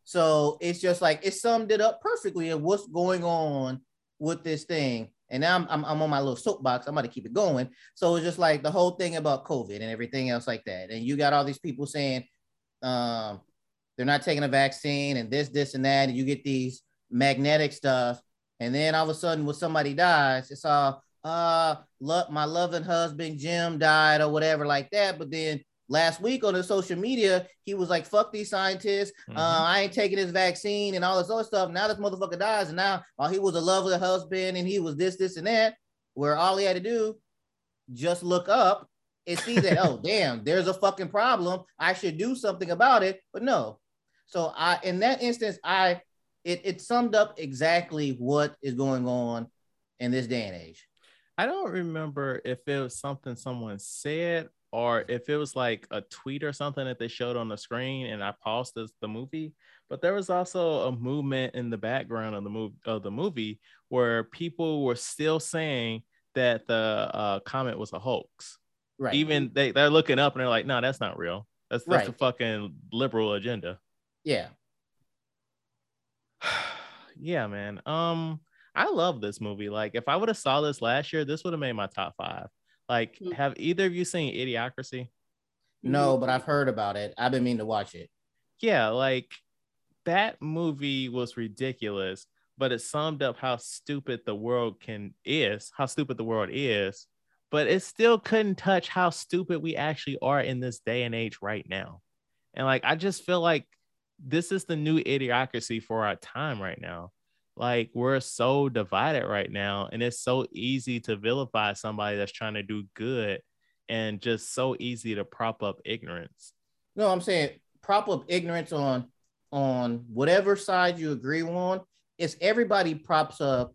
So it's just like it summed it up perfectly of what's going on with this thing and now I'm, I'm, I'm, on my little soapbox. I'm going to keep it going. So it's just like the whole thing about COVID and everything else like that. And you got all these people saying um, they're not taking a vaccine and this, this, and that. And you get these magnetic stuff. And then all of a sudden, when somebody dies, it's all, uh, my loving husband Jim died or whatever like that. But then last week on the social media, he was like, fuck these scientists. Uh, mm-hmm. Uh, I ain't taking this vaccine and all this other stuff. Now this motherfucker dies. And now oh, he was a lovely husband and he was this, this, and that, where all he had to do, just look up and see that, oh, [LAUGHS] damn, there's a fucking problem. I should do something about it. But no. So I in that instance, I it, it summed up exactly what is going on in this day and age. I don't remember if it was something someone said or if it was like a tweet or something that they showed on the screen and I paused this, the movie. But there was also a movement in the background of the movie of the movie where people were still saying that the uh, comet was a hoax. Right. Even they, they're looking up and they're like, no, that's not real. That's that's right. a fucking liberal agenda. Yeah. [SIGHS] yeah, man. Um, I love this movie. Like, if I would have saw this last year, this would have made my top five. Like, mm-hmm. have either of you seen Idiocracy? No, but I've heard about it. I've been meaning to watch it. Yeah, like that movie was ridiculous, but it summed up how stupid the world can is, how stupid the world is, but it still couldn't touch how stupid we actually are in this day and age right now. And like I just feel like this is the new idiocracy for our time right now like we're so divided right now and it's so easy to vilify somebody that's trying to do good and just so easy to prop up ignorance. No i'm saying prop up ignorance on on whatever side you agree on. It's everybody props up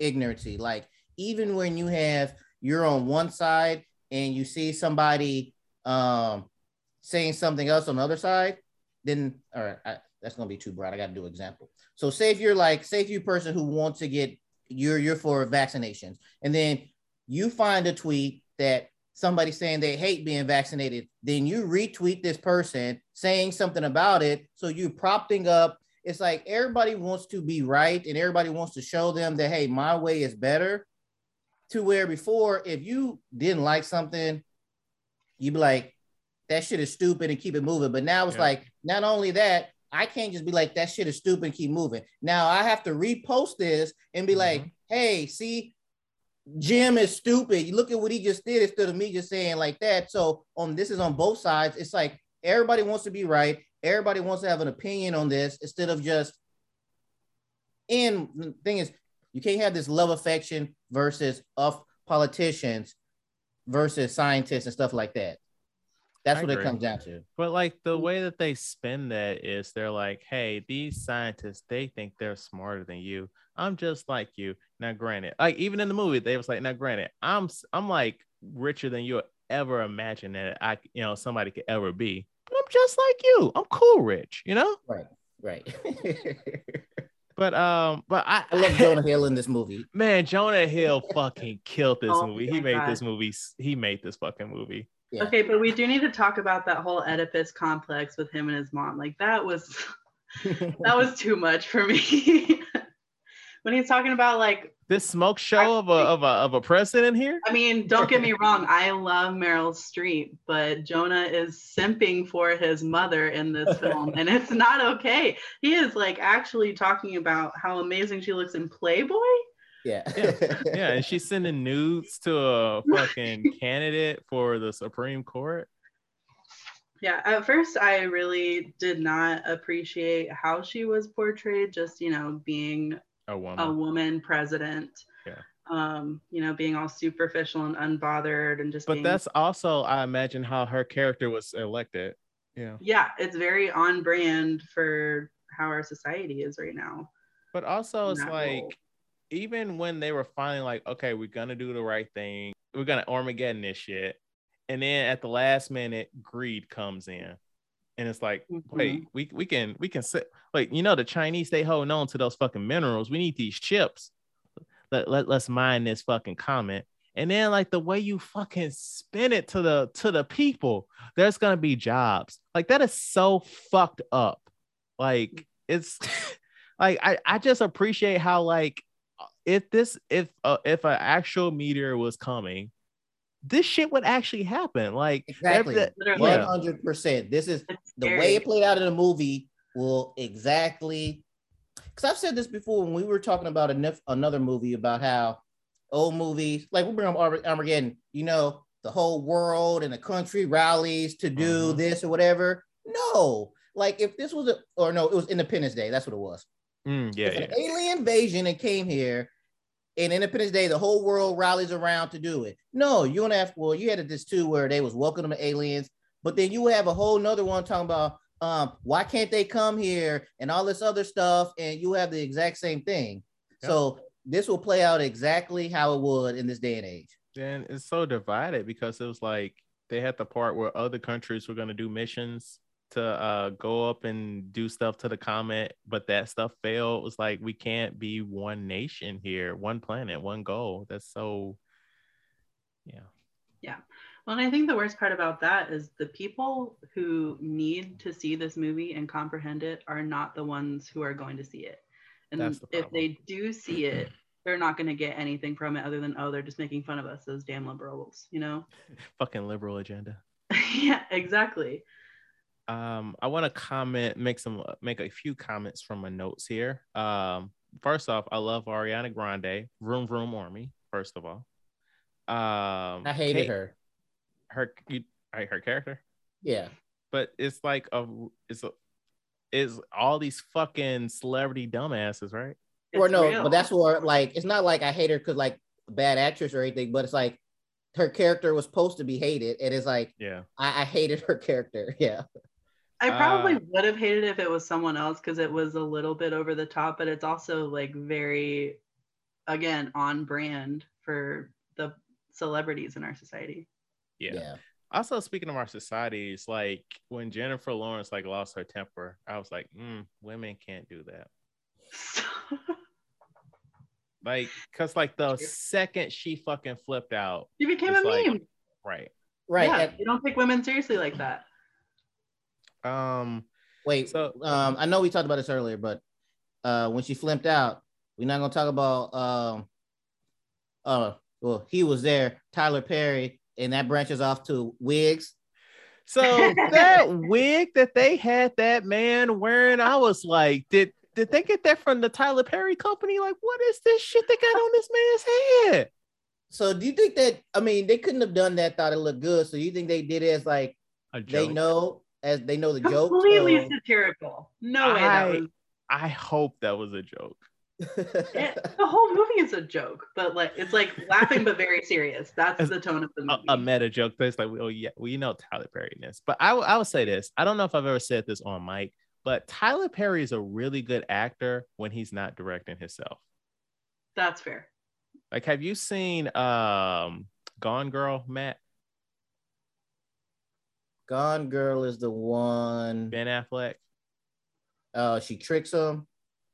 ignorancy like even when you have you're on one side and you see somebody um saying something else on the other side then all right I, that's gonna be too broad i gotta do an example so say if you're like, say if you're a person who wants to get you're you're for vaccinations, and then you find a tweet that somebody saying they hate being vaccinated, then you retweet this person saying something about it. So you propping up. It's like everybody wants to be right and everybody wants to show them that hey, my way is better. To where before, if you didn't like something, you'd be like, that shit is stupid and keep it moving. But now it's yeah. like, not only that, I can't just be like, that shit is stupid keep moving. Now I have to repost this and be mm-hmm. like, hey, see, Jim is stupid. You look at what he just did instead of me just saying like that. So on this is on both sides. It's like everybody wants to be right. Everybody wants to have an opinion on this instead of just. And the thing is, you can't have this love affection versus of politicians versus scientists and stuff like that. That's I what agree. it comes down to. But like the way that they spin that is they're like, hey, these scientists, they think they're smarter than you. I'm just like you. Now, granted, like even in the movie, they was like, now, granted, I'm I'm like richer than you ever imagine that I, you know, somebody could ever be. But I'm just like you. I'm cool, rich. You know. Right. Right. [LAUGHS] But um, but I, I love Jonah Hill in this [LAUGHS] movie. Man, Jonah Hill fucking killed this oh, movie. He made God. this movie. He made this fucking movie. Yeah. Okay, but we do need to talk about that whole Oedipus complex with him and his mom. Like that was [LAUGHS] that was too much for me. [LAUGHS] when he's talking about like this smoke show of a of a of a president here. I mean, don't get me [LAUGHS] wrong, I love Meryl Streep, but Jonah is simping for his mother in this film, and it's not okay. He is like actually talking about how amazing she looks in Playboy. Yeah. yeah. [LAUGHS] yeah. And she's sending nudes to a fucking candidate for the Supreme Court. Yeah. At first, I really did not appreciate how she was portrayed, just, you know, being a woman, a woman president. Yeah. um, you know, being all superficial and unbothered and just. But being... that's also, I imagine, how her character was elected. Yeah. Yeah, it's very on brand for how our society is right now. But also, it's like, role. Even when they were finally like, okay, we're gonna do the right thing, we're gonna Armageddon this shit, and then at the last minute, greed comes in. And it's like, mm-hmm. wait, we, we can we can sit like you know the Chinese they hold on to those fucking minerals. We need these chips let, let let's mine this fucking comet and then like the way you fucking spin it to the to the people there's gonna be jobs like that is so fucked up like it's [LAUGHS] like I, I just appreciate how like if this if uh, if an actual meteor was coming this shit would actually happen like exactly 100% this is the way it played out in the movie will exactly because I've said this before when we were talking about a, another movie about how old movies, like we bring up Armageddon, you know, the whole world and the country rallies to do mm-hmm. this or whatever. No, like if this was a, or no, it was Independence Day. That's what it was. Mm, yeah, yeah. An alien invasion and came here. In Independence Day, the whole world rallies around to do it. No, you don't. Well, you had this too, where they was welcoming the aliens, but then you have a whole nother one talking about um, why can't they come here and all this other stuff? And you have the exact same thing. Yep. So this will play out exactly how it would in this day and age. And it's so divided because it was like they had the part where other countries were going to do missions to uh, go up and do stuff to the comet, but that stuff failed. It was like we can't be one nation here, one planet, one goal. That's so, yeah. Yeah. Well, and I think the worst part about that is the people who need to see this movie and comprehend it are not the ones who are going to see it. And the if they do see it, they're not going to get anything from it other than, oh, they're just making fun of us, those damn liberals, you know? [LAUGHS] Fucking liberal agenda. [LAUGHS] yeah, exactly. Um, I want to comment, make some, make a few comments from my notes here. Um, first off, I love Ariana Grande, Room Vroom Army. First of all, um, I hated Kate, her her you, her character. Yeah, but it's like a it's a is all these fucking celebrity dumbasses, right? or no, real. but that's where like it's not like I hate her because like bad actress or anything, but it's like her character was supposed to be hated. and It is like yeah, I, I hated her [LAUGHS] character. Yeah. I probably uh, would have hated if it was someone else because it was a little bit over the top, but it's also like very, again, on brand for the celebrities in our society. Yeah. yeah. Also, speaking of our societies, like when Jennifer Lawrence like lost her temper, I was like, mm, women can't do that. [LAUGHS] like, cause like the second she fucking flipped out, she became a like, meme. Right. Right. Yeah, you don't take women seriously like that. Um. Wait. So, um, I know we talked about this earlier, but uh, when she flipped out, we're not gonna talk about um. Uh, well, he was there. Tyler Perry and that branches off to wigs. So [LAUGHS] that wig that they had that man wearing, I was like, did did they get that from the Tyler Perry company? Like, what is this shit they got on this man's head? So do you think that I mean they couldn't have done that, thought it looked good. So you think they did it as like they know as they know the joke? Completely so... satirical. No way. I, was... I hope that was a joke it, [LAUGHS] the whole movie is a joke, but like it's like laughing but very serious. That's the tone of the movie. A, a meta joke. That's like, oh yeah, we know Tyler Perry in this. But I, I would say this. I don't know if I've ever said this on mic, but Tyler Perry is a really good actor when he's not directing himself. That's fair. Like, have you seen um Gone Girl, Matt? Gone Girl is the one. Ben Affleck. Uh, she tricks him.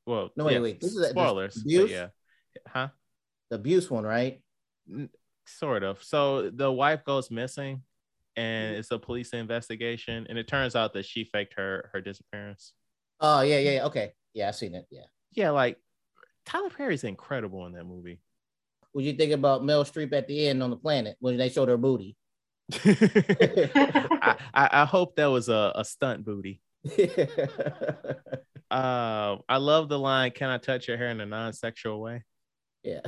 Well, no, wait, yeah, wait. This is spoilers. Abuse? Yeah. Huh? The abuse one, right? Sort of. So the wife goes missing and it's a police investigation. And it turns out that she faked her her disappearance. Oh, yeah, yeah, yeah. Okay. Yeah, I've seen it. Yeah. Yeah, like Tyler Perry's incredible in that movie. What you think about Mel Streep at the end on the planet when they showed her booty? I, I, I, hope that was a, a stunt booty. uh, [LAUGHS] I love the line, "Can I touch your hair in a non-sexual way?" Yeah.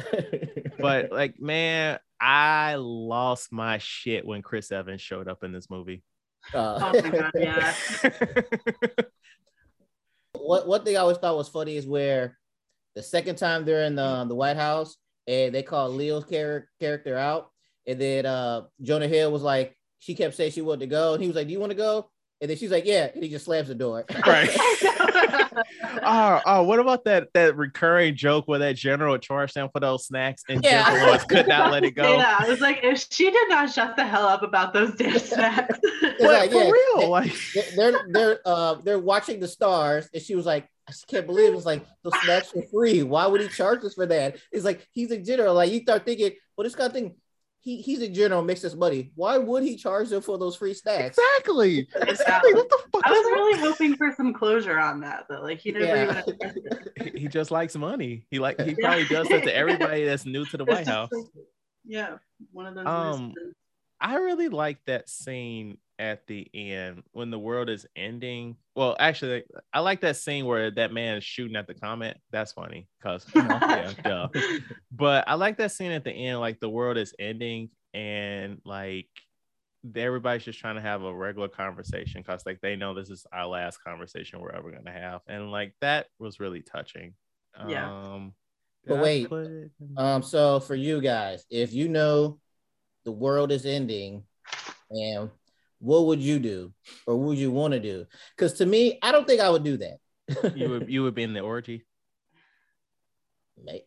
but [LAUGHS] like, man, I lost my shit when Chris Evans showed up in this movie. Uh, oh my god, yeah. [LAUGHS] what what thing I always thought was funny is where the second time they're in the the White House and they call Leo's char- character out. And then uh, Jonah Hill was like, she kept saying she wanted to go, and he was like, "Do you want to go?" And then she's like, "Yeah," and he just slams the door. [LAUGHS] Right. [LAUGHS] oh, oh, what about that that recurring joke where that general charged them for those snacks and yeah. Jennifer Lawrence could not let it go? [LAUGHS] Yeah, I was like, if she did not shut the hell up about those damn snacks, like, for yeah, real, they, like they're they're uh they're watching the stars, and she was like, I can't believe it's like the snacks are free. Why would he charge us for that? It's like he's a general. Like you start thinking, well, this kind of thing he, he's a general makes us money. Why would he charge them for those free snacks? Exactly. Exactly. What the fuck? I was really hoping for some closure on that, though. Like [LAUGHS] he never yeah. even. he just likes money. He like he probably does that to [LAUGHS] everybody that's new to the White House. Yeah, one of those. Um, I really like that scene at the end when the world is ending. Well, actually, I like that scene where that man is shooting at the comet. That's funny because yeah, [LAUGHS] duh. But I like that scene at the end, like the world is ending and like everybody's just trying to have a regular conversation because like they know this is our last conversation we're ever gonna have, and like that was really touching. Yeah. Um, but wait, um, so for you guys, if you know the world is ending and what would you do or would you want to do? Because to me, I don't think I would do that. you would you would be in the orgy.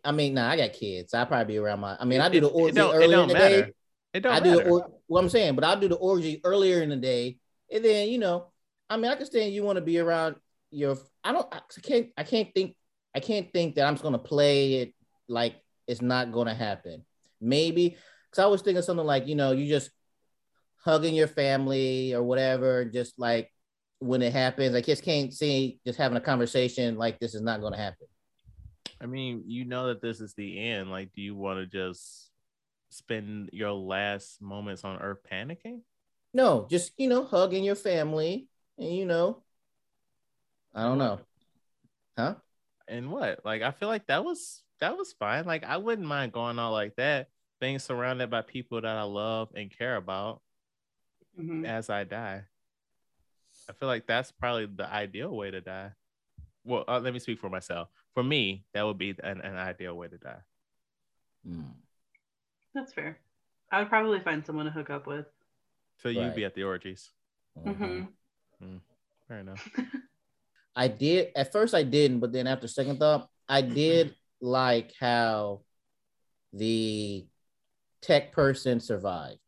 I mean, nah, I got kids. I'd probably be around my. I mean, I do the orgy earlier in the matter. day. It don't I do matter. the what I'm saying, but I'll do the orgy earlier in the day, and then you know, I mean, I can stand. You want to be around your. I don't. I can't. I can't think. I can't think that I'm just gonna play it like it's not gonna happen. Maybe because I was thinking something like you know, you just hugging your family or whatever, just like when it happens. I just can't see just having a conversation like this is not going to happen. I mean, you know that this is the end. Like, do you want to just spend your last moments on Earth panicking? No, just you know, hugging your family, and you know, I don't know, huh? And what? Like, I feel like that was that was fine. Like, I wouldn't mind going out like that, being surrounded by people that I love and care about mm-hmm. as I die. I feel like that's probably the ideal way to die. Well, uh, let me speak for myself. For me, that would be an, an ideal way to die. Mm. That's fair. I would probably find someone to hook up with. So you'd be at the orgies. Mm-hmm. Mm. Fair enough. [LAUGHS] I did at first I didn't, but then after second thought, I did like how the tech person survived.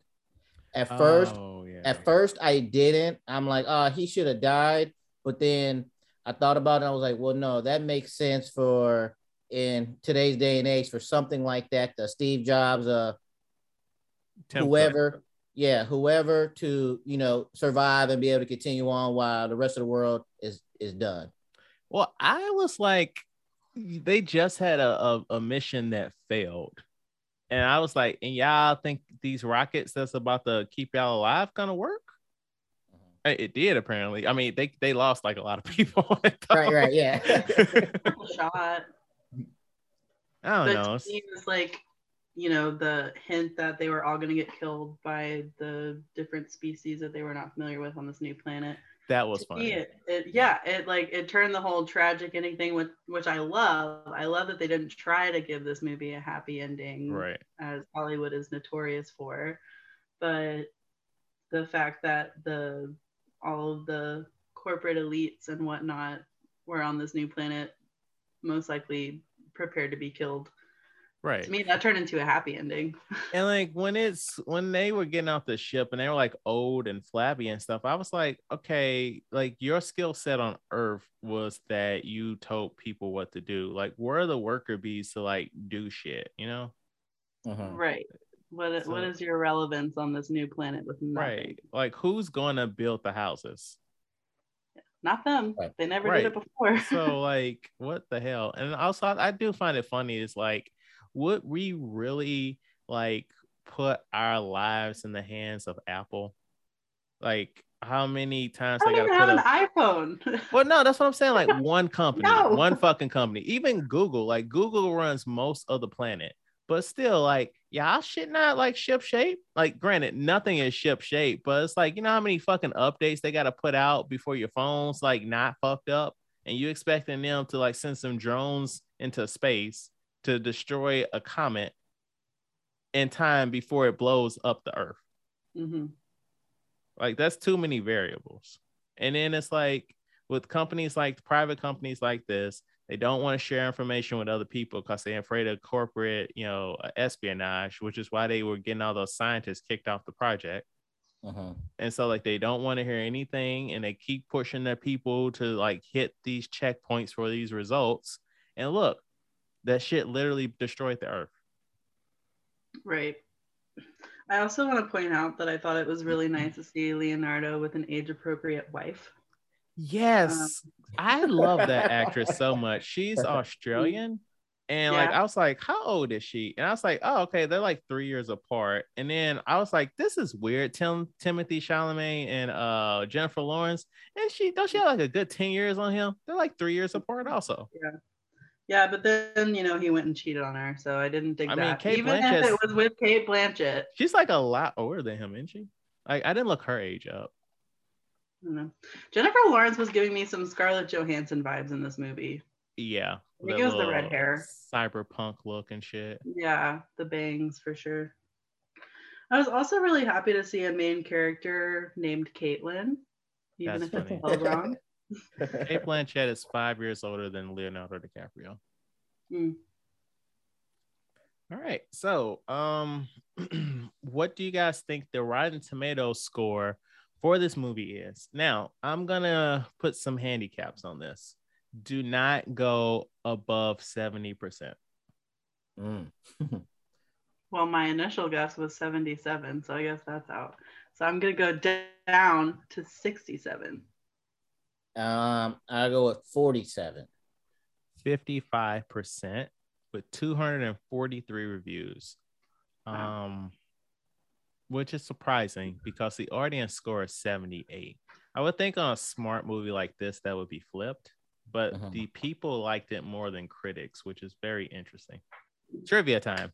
At first, oh, yeah. at first I didn't. I'm like, oh, he should have died. But then I thought about it. I was like, well, no, that makes sense for in today's day and age for something like that. The Steve Jobs, uh, whoever, yeah, whoever to you know survive and be able to continue on while the rest of the world is is done. Well, I was like, they just had a, a, a mission that failed and I was like, and y'all think these rockets that's about to keep y'all alive gonna work? Mm-hmm. It did apparently. I mean, they they lost like a lot of [LAUGHS] people. right, right, yeah. [LAUGHS] shot. I don't know. It was like, you know, the hint that they were all gonna get killed by the different species that they were not familiar with on this new planet. That was funny. It, it, yeah, it like it turned the whole tragic ending thing, with which I love. I love that they didn't try to give this movie a happy ending, right? As Hollywood is notorious for, but the fact that the all of the corporate elites and whatnot were on this new planet, most likely prepared to be killed Right. To me, that turned into a happy ending. [LAUGHS] and like when it's when they were getting off the ship and they were like old and flabby and stuff, I was like, okay, like your skill set on Earth was that you told people what to do. Like, where are the worker bees to like do shit, you know? Uh-huh. Right. What so, what is your relevance on this new planet with nothing? Right. Like, who's going to build the houses? Not them. Right. They never right. did it before. so [LAUGHS] like, what the hell? And also, I, I do find it funny. Is like would we really like put our lives in the hands of Apple? Like how many times I don't even have an iPhone. well, no, that's what I'm saying. Like [LAUGHS] one company, no. one fucking company. Even Google, like Google runs most of the planet, but still, like y'all shit not like ship shape. Like, granted, nothing is ship shape, but it's like you know how many fucking updates they got to put out before your phone's like not fucked up, and you expecting them to like send some drones into space to destroy a comet in time before it blows up the earth. Mm-hmm. Like that's too many variables. And then it's like with companies like private companies like this, they don't want to share information with other people because they're afraid of corporate, you know, espionage, which is why they were getting all those scientists kicked off the project. Uh-huh. And so, like, they don't want to hear anything, and they keep pushing their people to like hit these checkpoints for these results. And look, that shit literally destroyed the earth. Right. I also want to point out that I thought it was really nice to see Leonardo with an age appropriate wife. Yes. Um, I love that [LAUGHS] actress so much. She's Australian. And yeah. like I was like, how old is she? And I was like, oh, okay, they're like three years apart. And then I was like, this is weird. Tim Timothée Chalamet and uh Jennifer Lawrence. And she don't she have like a good 10 years on him? They're like three years apart also. Yeah. Yeah, but then you know he went and cheated on her, so I didn't think I that. Mean, Kate Even if it was with Cate Blanchett, she's like a lot older than him, isn't she? Like I didn't look her age up. know. Jennifer Lawrence was giving me some Scarlett Johansson vibes in this movie. Yeah, I think it was the red hair, cyberpunk look and shit. Yeah, the bangs for sure. I was also really happy to see a main character named Caitlin, even That's if funny. it's spelled wrong. [LAUGHS] Cate Blanchett is five years older than Leonardo DiCaprio. Mm. All right. So, um, [CLEARS THROAT] what do you guys think the Rotten Tomatoes score for this movie is? Now, I'm gonna put some handicaps on this. Do not go above 70%. Mm. [LAUGHS] well, my initial guess was 77, so I guess that's out. So I'm gonna go down to 67. Um, I'll go with 47. 55% with 243 reviews. Um, which is surprising because the audience score is 78. I would think on a smart movie like this that would be flipped, but uh-huh. the people liked it more than critics, which is very interesting. Trivia time.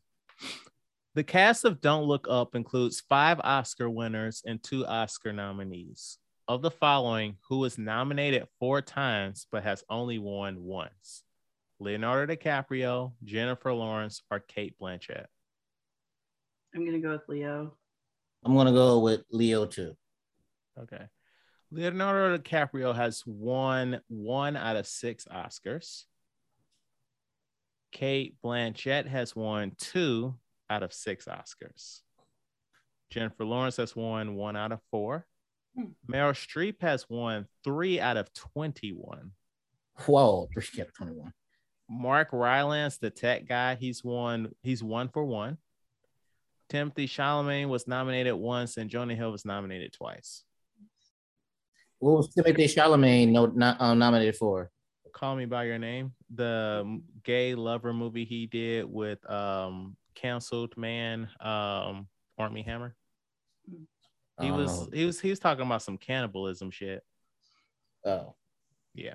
The cast of Don't Look Up includes five Oscar winners and two Oscar nominees of the following who was nominated four times but has only won once? Leonardo DiCaprio, Jennifer Lawrence, or Cate Blanchett? I'm gonna go with Leo. I'm gonna go with Leo too. Okay. Leonardo DiCaprio has won one out of six Oscars. Cate Blanchett has won two out of six Oscars. Jennifer Lawrence has won one out of four. Hmm. Meryl Streep has won three out of 21. Whoa, three out of 21. Mark Rylance, the tech guy, he's won, he's one for one. Timothée Chalamet was nominated once, and Jonah Hill was nominated twice. What was Timothée Chalamet no, not, um, nominated for? Call Me by Your Name, the gay lover movie he did with um canceled man um Armie Hammer. He was he was he was talking about some cannibalism shit. Oh. Yeah.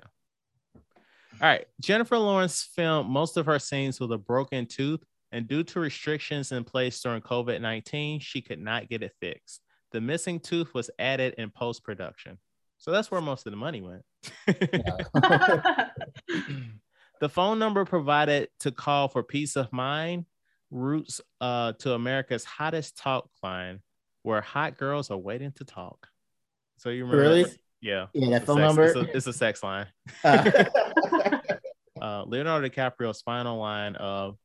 All right. Jennifer Lawrence filmed most of her scenes with a broken tooth, and due to restrictions in place during COVID 19, she could not get it fixed. The missing tooth was added in post production. So that's where most of the money went. [LAUGHS] the phone number provided to call for peace of mind routes uh, to America's hottest talk line where hot girls are waiting to talk. So you remember? Really? That? Yeah. Yeah, that phone sex, number. It's a, it's a, sex line. [LAUGHS] Uh. [LAUGHS] uh, Leonardo DiCaprio's final line of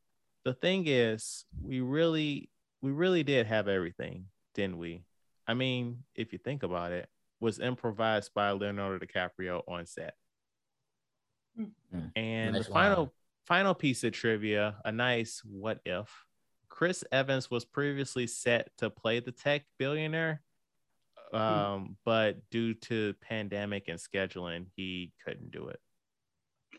the thing is, we really, we really did have everything, didn't we? I mean, if you think about it, was improvised by Leonardo DiCaprio on set. Mm. And nice the final line. final piece of trivia, a nice what if Chris Evans was previously set to play the tech billionaire, hmm. um, but due to pandemic and scheduling, he couldn't do it.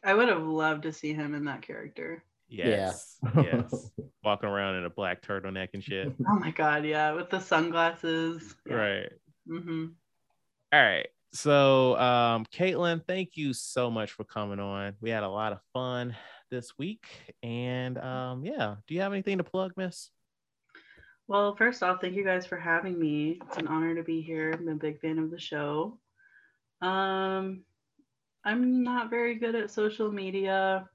I would have loved to see him in that character. Yes. Yeah. yes. [LAUGHS] Walking around in a black turtleneck and shit. [LAUGHS] Oh my god, yeah, with the sunglasses. Yeah. Right. Mm-hmm. All right. So, um, Kaitlyn, thank you so much for coming on. We had a lot of fun this week. And um, yeah, do you have anything to plug, Miss? Well, first off, thank you guys for having me. It's an honor to be here. I'm a big fan of the show. Um, I'm not very good at social media.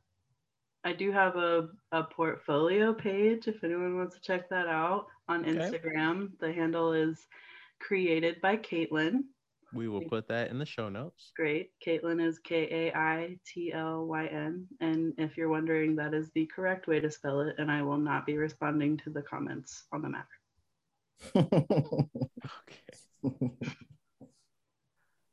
I do have a, a portfolio page if anyone wants to check that out on okay. Instagram. The handle is created by Caitlin. We will put that in the show notes. Great. Kaitlyn is K A I T L Y N. And if you're wondering, that is the correct way to spell it. And I will not be responding to the comments on the matter. [LAUGHS] okay.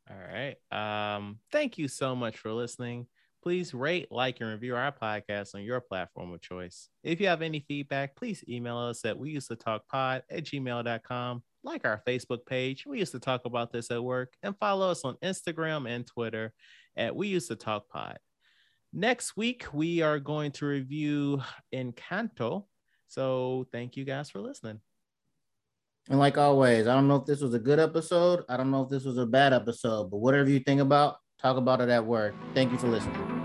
All right. Um, thank you so much for listening. Please rate, like, and review our podcast on your platform of choice. If you have any feedback, please email us at we used to talk pod at gmail.com. Like our Facebook page. We used to talk about this at work and follow us on Instagram and Twitter at we used to talk pod. Next week, we are going to review Encanto. So thank you guys for listening. And like always, I don't know if this was a good episode. I don't know if this was a bad episode, but whatever you think about, talk about it at work. Thank you for listening.